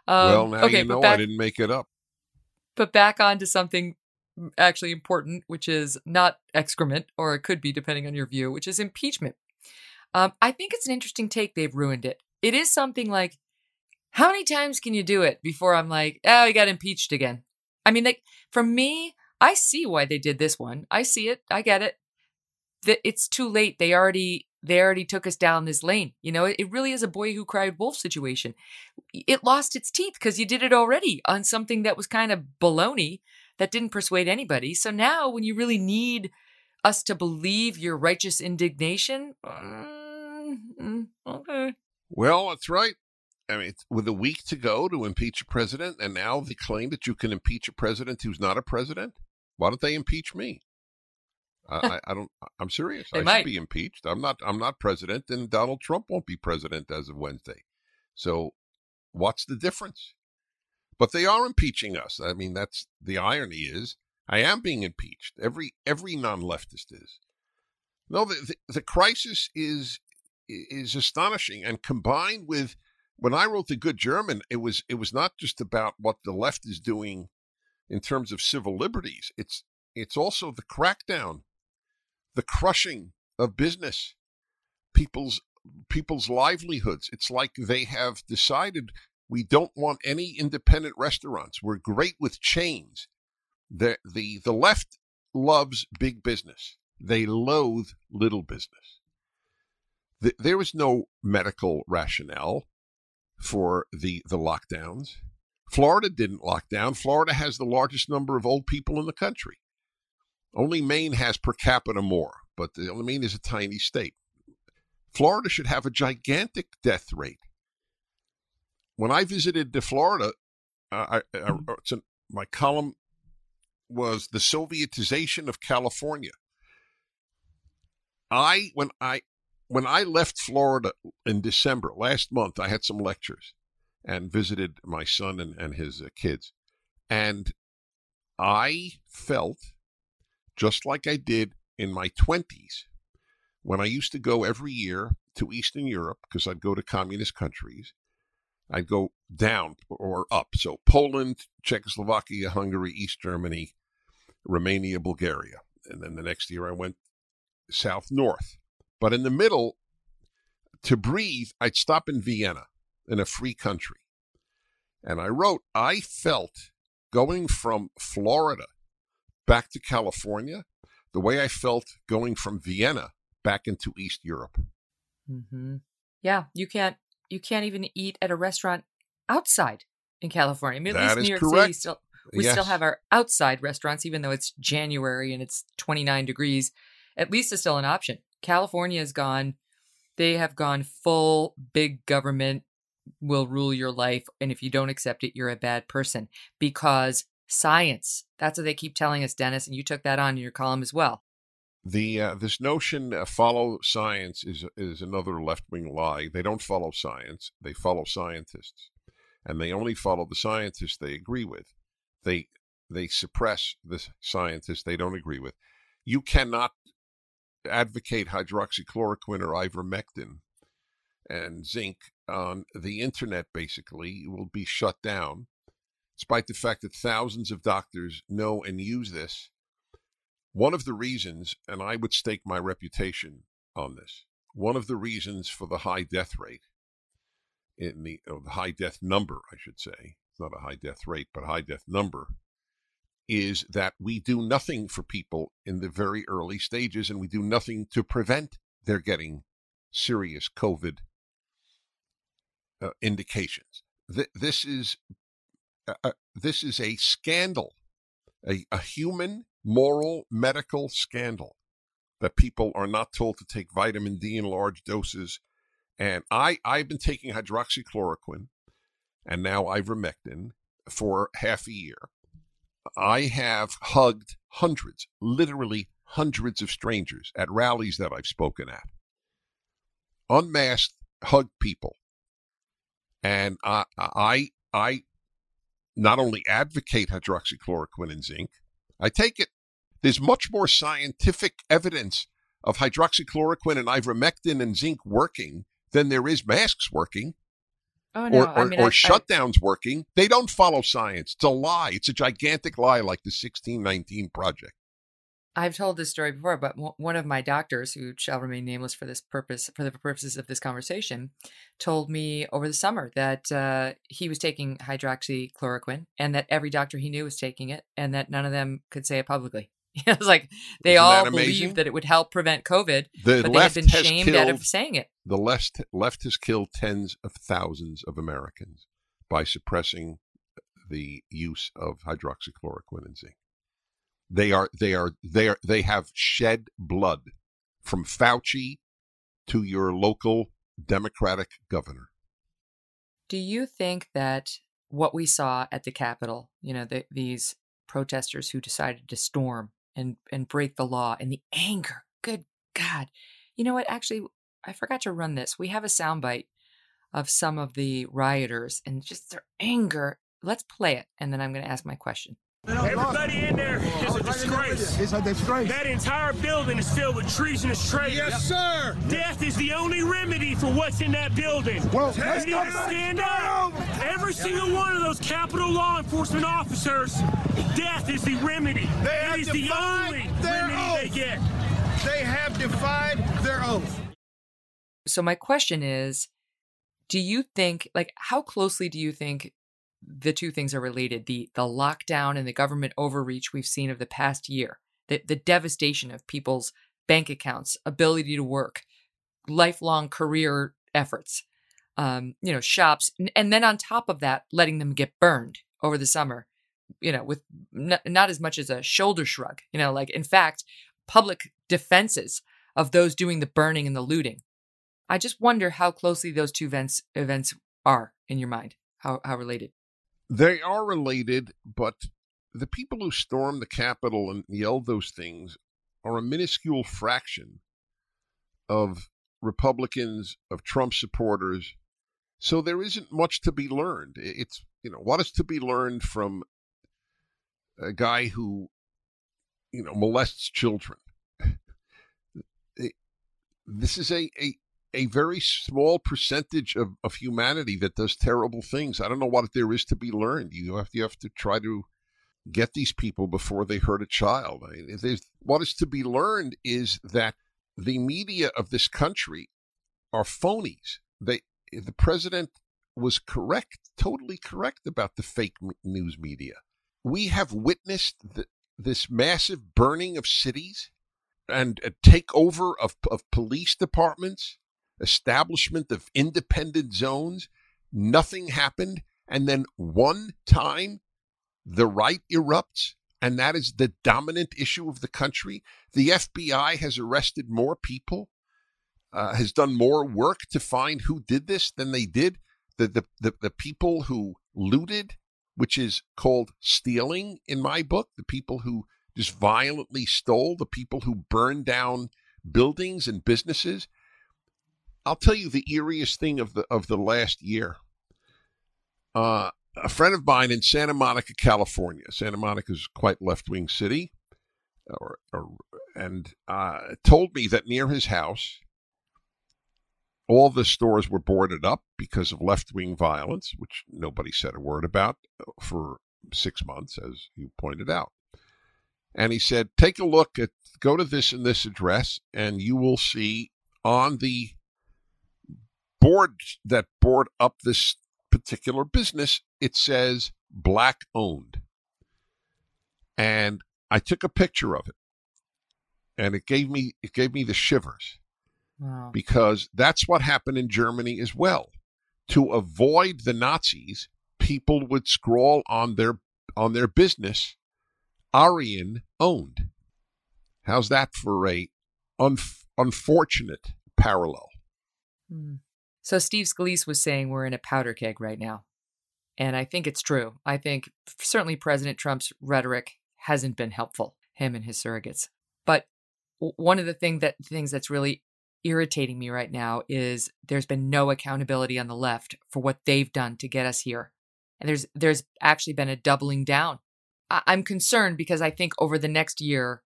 [SPEAKER 3] um, well, now okay, you know back, I didn't make it up.
[SPEAKER 1] But back on to something actually important, which is not excrement, or it could be depending on your view, which is impeachment. Um, I think it's an interesting take. They've ruined it. It is something like, how many times can you do it before I'm like, oh, he got impeached again? I mean, like for me, I see why they did this one. I see it. I get it. It's too late. They already they already took us down this lane. You know, it really is a boy who cried wolf situation. It lost its teeth because you did it already on something that was kind of baloney that didn't persuade anybody. So now, when you really need us to believe your righteous indignation, mm, okay.
[SPEAKER 3] Well, that's right. I mean, with a week to go to impeach a president, and now they claim that you can impeach a president who's not a president. Why don't they impeach me? I, I, don't. I'm serious. I might. should be impeached. I'm not. I'm not president, and Donald Trump won't be president as of Wednesday. So, what's the difference? But they are impeaching us. I mean, that's the irony. Is I am being impeached. Every every non-leftist is. No, the, the, the crisis is is astonishing, and combined with when I wrote the Good German, it was it was not just about what the left is doing in terms of civil liberties. It's it's also the crackdown the crushing of business, people's people's livelihoods. It's like they have decided we don't want any independent restaurants. We're great with chains. The the the left loves big business. They loathe little business. The, there was no medical rationale for the the lockdowns. Florida didn't lock down. Florida has the largest number of old people in the country. Only Maine has per capita more, but the, Maine is a tiny state. Florida should have a gigantic death rate. When I visited Florida, uh, I, I, an, my column was the Sovietization of California. I when I when I left Florida in December last month, I had some lectures and visited my son and, and his uh, kids. And I felt just like I did in my 20s when I used to go every year to Eastern Europe because I'd go to communist countries. I'd go down or up. So Poland, Czechoslovakia, Hungary, East Germany, Romania, Bulgaria. And then the next year I went south north. But in the middle, to breathe, I'd stop in Vienna in a free country. And I wrote, I felt going from Florida back to California the way I felt going from Vienna back into East Europe.
[SPEAKER 1] Mm-hmm. Yeah, you can't you can't even eat at a restaurant outside in California. I mean, at
[SPEAKER 3] that
[SPEAKER 1] least New York
[SPEAKER 3] correct.
[SPEAKER 1] City still we
[SPEAKER 3] yes.
[SPEAKER 1] still have our outside restaurants, even though it's January and it's 29 degrees. At least it's still an option. California has gone, they have gone full big government will rule your life. And if you don't accept it, you're a bad person because science, that's what they keep telling us, Dennis. And you took that on in your column as well.
[SPEAKER 3] The uh, this notion uh, follow science is is another left wing lie. They don't follow science; they follow scientists, and they only follow the scientists they agree with. They they suppress the scientists they don't agree with. You cannot advocate hydroxychloroquine or ivermectin and zinc on the internet. Basically, will be shut down, despite the fact that thousands of doctors know and use this one of the reasons, and I would stake my reputation on this, one of the reasons for the high death rate, in the, the high death number, I should say, not a high death rate, but high death number, is that we do nothing for people in the very early stages and we do nothing to prevent their getting serious COVID uh, indications. Th- this is uh, this is a scandal, a, a human moral medical scandal that people are not told to take vitamin D in large doses. And I, I've been taking hydroxychloroquine and now ivermectin for half a year. I have hugged hundreds, literally hundreds of strangers at rallies that I've spoken at. Unmasked, hugged people. And I, I, I not only advocate hydroxychloroquine and zinc, I take it. There's much more scientific evidence of hydroxychloroquine and ivermectin and zinc working than there is masks working.
[SPEAKER 1] Oh, no.
[SPEAKER 3] Or, or,
[SPEAKER 1] I mean,
[SPEAKER 3] or
[SPEAKER 1] I,
[SPEAKER 3] shutdowns working. They don't follow science. It's a lie. It's a gigantic lie, like the 1619 Project.
[SPEAKER 1] I've told this story before, but one of my doctors, who shall remain nameless for this purpose, for the purposes of this conversation, told me over the summer that uh, he was taking hydroxychloroquine, and that every doctor he knew was taking it, and that none of them could say it publicly. it was like they
[SPEAKER 3] Isn't
[SPEAKER 1] all believed that it would help prevent COVID,
[SPEAKER 3] The
[SPEAKER 1] but they
[SPEAKER 3] left
[SPEAKER 1] been shamed
[SPEAKER 3] killed,
[SPEAKER 1] out of saying it.
[SPEAKER 3] The left, left has killed tens of thousands of Americans by suppressing the use of hydroxychloroquine and zinc. They are they are they are they have shed blood from Fauci to your local Democratic governor.
[SPEAKER 1] Do you think that what we saw at the Capitol, you know, the, these protesters who decided to storm and and break the law and the anger, good God, you know what? Actually, I forgot to run this. We have a soundbite of some of the rioters and just their anger. Let's play it, and then I'm going to ask my question.
[SPEAKER 5] Everybody in there oh, is a disgrace.
[SPEAKER 6] It's a disgrace.
[SPEAKER 5] That entire building is filled with treasonous traitors.
[SPEAKER 6] Yes, sir.
[SPEAKER 5] Death is the only remedy for what's in that building.
[SPEAKER 6] Well,
[SPEAKER 5] you need to stand up. Every single one of those Capitol law enforcement officers, death is the remedy.
[SPEAKER 6] They
[SPEAKER 5] it the only remedy
[SPEAKER 6] oath.
[SPEAKER 5] they get.
[SPEAKER 6] They have defied their oath.
[SPEAKER 1] So my question is, do you think like how closely do you think the two things are related. The the lockdown and the government overreach we've seen of the past year, the, the devastation of people's bank accounts, ability to work, lifelong career efforts, um, you know, shops, and then on top of that, letting them get burned over the summer, you know, with n- not as much as a shoulder shrug, you know, like in fact, public defenses of those doing the burning and the looting. I just wonder how closely those two events events are in your mind, how how related.
[SPEAKER 3] They are related, but the people who stormed the Capitol and yelled those things are a minuscule fraction of Republicans, of Trump supporters. So there isn't much to be learned. It's, you know, what is to be learned from a guy who, you know, molests children? this is a, a, a very small percentage of, of humanity that does terrible things. I don't know what there is to be learned. You have, you have to try to get these people before they hurt a child. I mean, what is to be learned is that the media of this country are phonies. They, the president was correct, totally correct about the fake news media. We have witnessed the, this massive burning of cities and a takeover of, of police departments, establishment of independent zones. Nothing happened. And then one time the right erupts, and that is the dominant issue of the country. The FBI has arrested more people, uh, has done more work to find who did this than they did. The, the, the, the people who looted, which is called stealing in my book, the people who just violently stole, the people who burned down buildings and businesses. I'll tell you the eeriest thing of the of the last year. Uh, a friend of mine in Santa Monica, California. Santa Monica is quite left wing city, or, or and uh, told me that near his house, all the stores were boarded up because of left wing violence, which nobody said a word about uh, for six months, as you pointed out. And he said, take a look at, go to this and this address, and you will see on the board that board up this particular business, it says black owned. And I took a picture of it. And it gave me it gave me the shivers. Wow. Because that's what happened in Germany as well. To avoid the Nazis, people would scrawl on their on their business Aryan owned. How's that for a un- unfortunate parallel?
[SPEAKER 1] Hmm. So Steve Scalise was saying we're in a powder keg right now. And I think it's true. I think certainly President Trump's rhetoric hasn't been helpful, him and his surrogates. But one of the thing that things that's really irritating me right now is there's been no accountability on the left for what they've done to get us here. And there's there's actually been a doubling down. I- I'm concerned because I think over the next year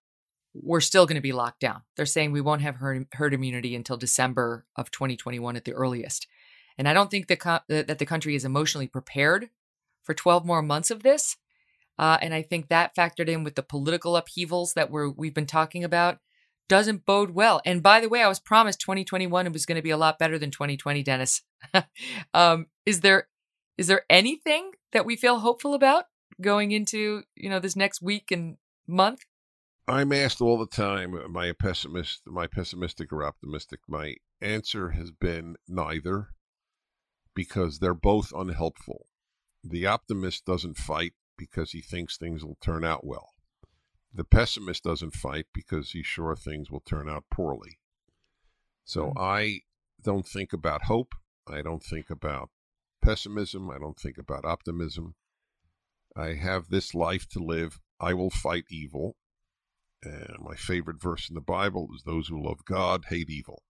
[SPEAKER 1] we're still going to be locked down. They're saying we won't have herd, herd immunity until December of 2021 at the earliest. And I don't think the co- that the country is emotionally prepared for 12 more months of this. Uh, and I think that factored in with the political upheavals that we're, we've been talking about doesn't bode well. And by the way, I was promised 2021 it was going to be a lot better than 2020, Dennis. um, is there is there anything that we feel hopeful about going into you know this next week and month?
[SPEAKER 3] I'm asked all the time, am I a pessimist? Am I pessimistic or optimistic? My answer has been neither, because they're both unhelpful. The optimist doesn't fight because he thinks things will turn out well. The pessimist doesn't fight because he's sure things will turn out poorly. So mm-hmm. I don't think about hope. I don't think about pessimism. I don't think about optimism. I have this life to live. I will fight evil. And my favorite verse in the Bible is those who love God hate evil.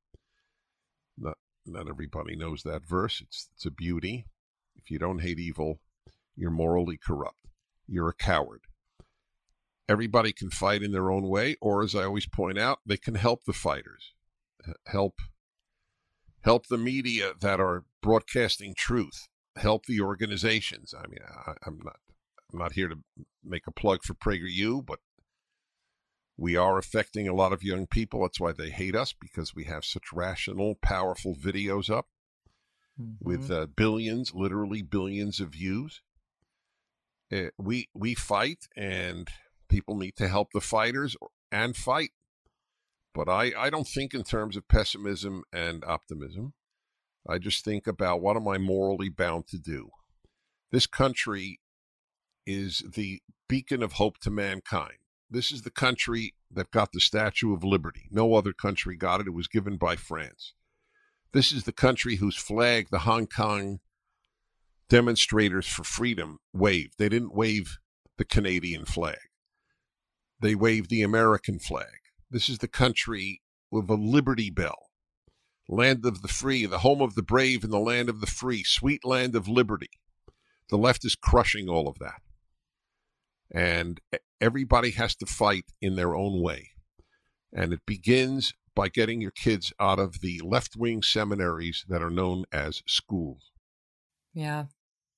[SPEAKER 3] Not not everybody knows that verse. It's it's a beauty. If you don't hate evil, you're morally corrupt. You're a coward. Everybody can fight in their own way, or as I always point out, they can help the fighters. Help help the media that are broadcasting truth. Help the organizations. I mean, I, I'm not I'm not here to make a plug for PragerU, but we are affecting a lot of young people. That's why they hate us because we have such rational, powerful videos up mm-hmm. with uh, billions, literally billions of views. Uh, we we fight, and people need to help the fighters and fight. But I, I don't think in terms of pessimism and optimism. I just think about what am I morally bound to do. This country is the beacon of hope to mankind. This is the country that got the Statue of Liberty. No other country got it. It was given by France. This is the country whose flag the Hong Kong demonstrators for freedom waved. They didn't wave the Canadian flag, they waved the American flag. This is the country with a Liberty Bell, land of the free, the home of the brave, and the land of the free, sweet land of liberty. The left is crushing all of that. And everybody has to fight in their own way. And it begins by getting your kids out of the left wing seminaries that are known as schools.
[SPEAKER 1] Yeah.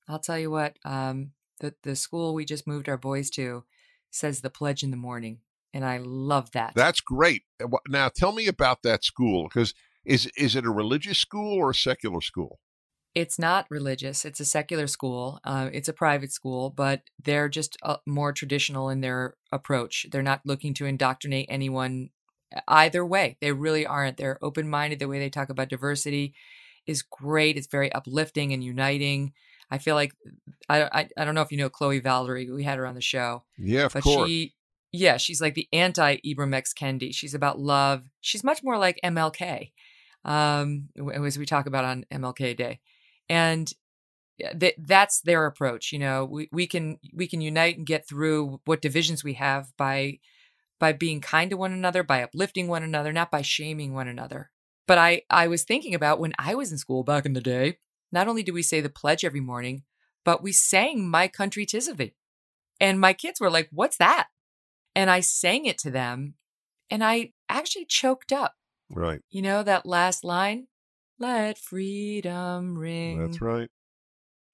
[SPEAKER 1] I'll tell you what, um, the, the school we just moved our boys to says the pledge in the morning. And I love that.
[SPEAKER 3] That's great. Now tell me about that school because is is it a religious school or a secular school?
[SPEAKER 1] It's not religious. It's a secular school. Uh, it's a private school, but they're just uh, more traditional in their approach. They're not looking to indoctrinate anyone either way. They really aren't. They're open minded. The way they talk about diversity is great. It's very uplifting and uniting. I feel like I, I I don't know if you know Chloe Valdary. We had her on the show.
[SPEAKER 3] Yeah, of
[SPEAKER 1] but
[SPEAKER 3] course.
[SPEAKER 1] she yeah, she's like the anti Ibram X Kendi. She's about love. She's much more like MLK, um, as we talk about on MLK Day, and th- that's their approach. You know, we, we can we can unite and get through what divisions we have by by being kind to one another, by uplifting one another, not by shaming one another. But I I was thinking about when I was in school back in the day. Not only did we say the pledge every morning, but we sang "My Country Tis of Thee," and my kids were like, "What's that?" and I sang it to them and I actually choked up.
[SPEAKER 3] Right.
[SPEAKER 1] You know that last line? Let freedom ring.
[SPEAKER 3] That's right.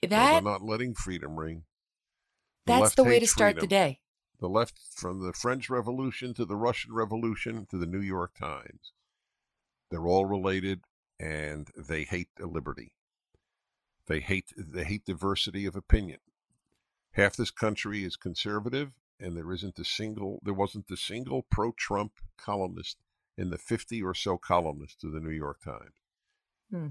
[SPEAKER 1] That
[SPEAKER 3] well, not letting freedom ring.
[SPEAKER 1] The that's the way to start freedom. the day.
[SPEAKER 3] The left, from the French Revolution to the Russian Revolution to the New York Times, they're all related, and they hate liberty. They hate they hate diversity of opinion. Half this country is conservative, and there isn't a single there wasn't a single pro-Trump columnist in the 50 or so columnists of the New York Times.
[SPEAKER 1] Hmm.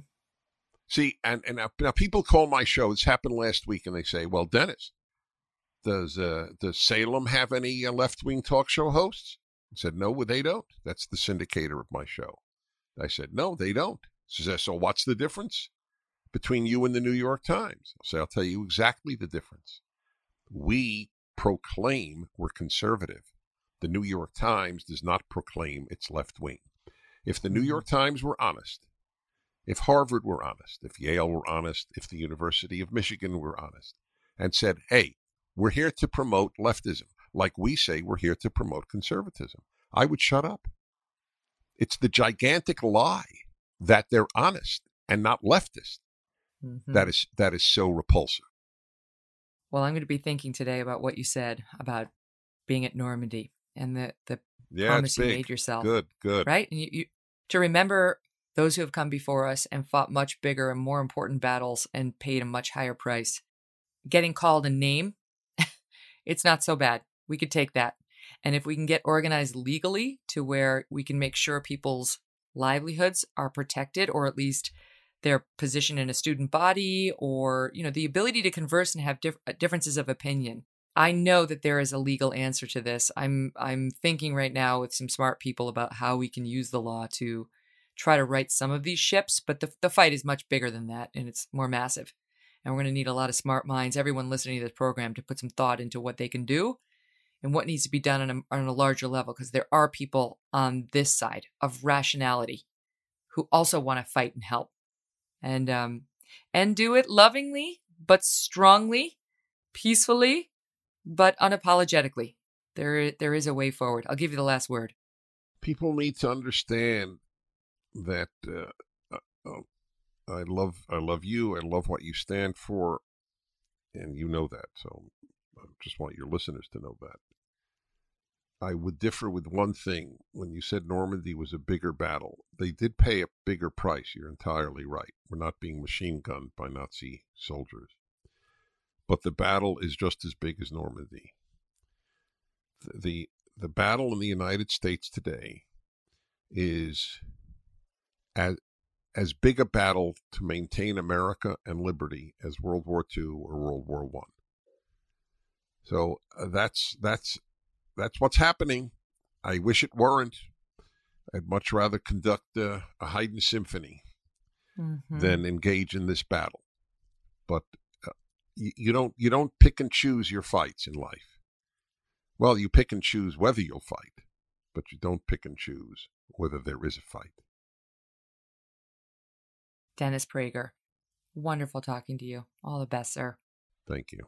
[SPEAKER 3] See, and, and now, now, people call my show. This happened last week, and they say, "Well, Dennis, does uh, does Salem have any uh, left wing talk show hosts?" I said, "No, they don't. That's the syndicator of my show." I said, "No, they don't." Says, "So what's the difference between you and the New York Times?" I say, "I'll tell you exactly the difference. We proclaim we're conservative. The New York Times does not proclaim it's left wing. If the New mm-hmm. York Times were honest, if Harvard were honest, if Yale were honest, if the University of Michigan were honest, and said, hey, we're here to promote leftism, like we say we're here to promote conservatism, I would shut up. It's the gigantic lie that they're honest and not leftist mm-hmm. that is that is so repulsive.
[SPEAKER 1] Well, I'm going to be thinking today about what you said about being at Normandy and the the
[SPEAKER 3] yeah,
[SPEAKER 1] promise you made yourself.
[SPEAKER 3] Good, good.
[SPEAKER 1] Right? And you, you to remember those who have come before us and fought much bigger and more important battles and paid a much higher price. Getting called a name, it's not so bad. We could take that. And if we can get organized legally to where we can make sure people's livelihoods are protected or at least their position in a student body or you know the ability to converse and have dif- uh, differences of opinion i know that there is a legal answer to this i'm i'm thinking right now with some smart people about how we can use the law to try to right some of these ships but the, the fight is much bigger than that and it's more massive and we're going to need a lot of smart minds everyone listening to this program to put some thought into what they can do and what needs to be done on a, on a larger level because there are people on this side of rationality who also want to fight and help and um, and do it lovingly but strongly, peacefully but unapologetically. There there is a way forward. I'll give you the last word.
[SPEAKER 3] People need to understand that uh, uh, uh, I love I love you. I love what you stand for, and you know that. So I just want your listeners to know that. I would differ with one thing. When you said Normandy was a bigger battle, they did pay a bigger price. You're entirely right. We're not being machine gunned by Nazi soldiers. but the battle is just as big as Normandy. The, the, the battle in the United States today is as, as big a battle to maintain America and liberty as World War II or World War One. So uh, that's that's that's what's happening. I wish it weren't. I'd much rather conduct a, a Haydn symphony mm-hmm. than engage in this battle. But uh, you, you don't you don't pick and choose your fights in life. Well, you pick and choose whether you'll fight, but you don't pick and choose whether there is a fight.
[SPEAKER 1] Dennis Prager, wonderful talking to you. All the best, sir.
[SPEAKER 3] Thank you.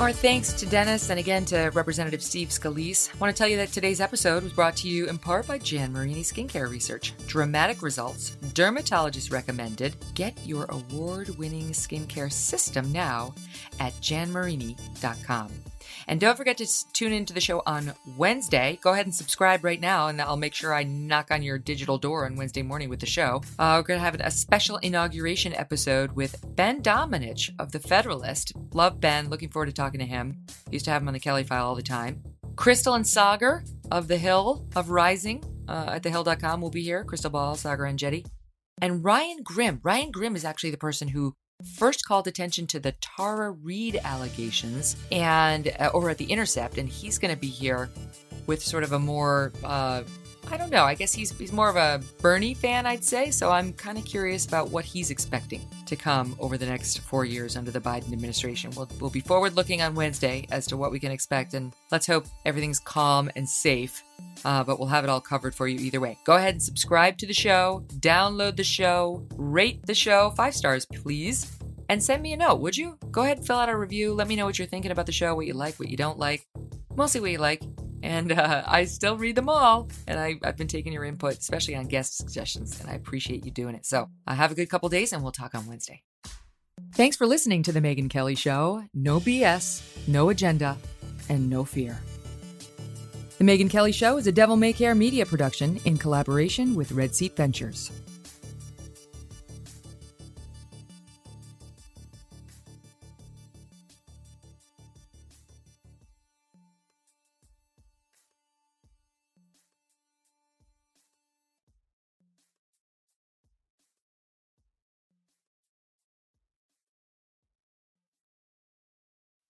[SPEAKER 1] Our thanks to Dennis and again to Representative Steve Scalise. I want to tell you that today's episode was brought to you in part by Jan Marini Skincare Research. Dramatic results, dermatologist recommended. Get your award winning skincare system now at janmarini.com. And don't forget to tune into the show on Wednesday. Go ahead and subscribe right now, and I'll make sure I knock on your digital door on Wednesday morning with the show. Uh, we're going to have a special inauguration episode with Ben Domenech of The Federalist. Love Ben. Looking forward to talking to him. Used to have him on the Kelly File all the time. Krystal and Saagar of The Hill of Rising uh, at thehill.com will be here. Krystal Ball, and Enjeti. And Ryan Grim. Ryan Grim is actually the person who first called attention to the Tara Reade allegations and uh, over at the Intercept, and he's going to be here with sort of a more uh, I don't know. I guess he's he's more of a Bernie fan, I'd say. So I'm kind of curious about what he's expecting to come over the next four years under the Biden administration. We'll we'll be forward looking on Wednesday as to what we can expect, and let's hope everything's calm and safe. Uh, but we'll have it all covered for you either way. Go ahead and subscribe to the show, download the show, rate the show five stars, please and send me a note, would you? Go ahead and fill out a review. Let me know what you're thinking about the show, what you like, what you don't like. Mostly what you like. And uh, I still read them all. And I, have been taking your input, especially on guest suggestions, and I appreciate you doing it. So uh, have a good couple days, and we'll talk on Wednesday. Thanks for listening to The Megyn Kelly Show. No BS, no agenda, and no fear. The Megyn Kelly Show is a Devil May Care media production in collaboration with Red Seat Ventures.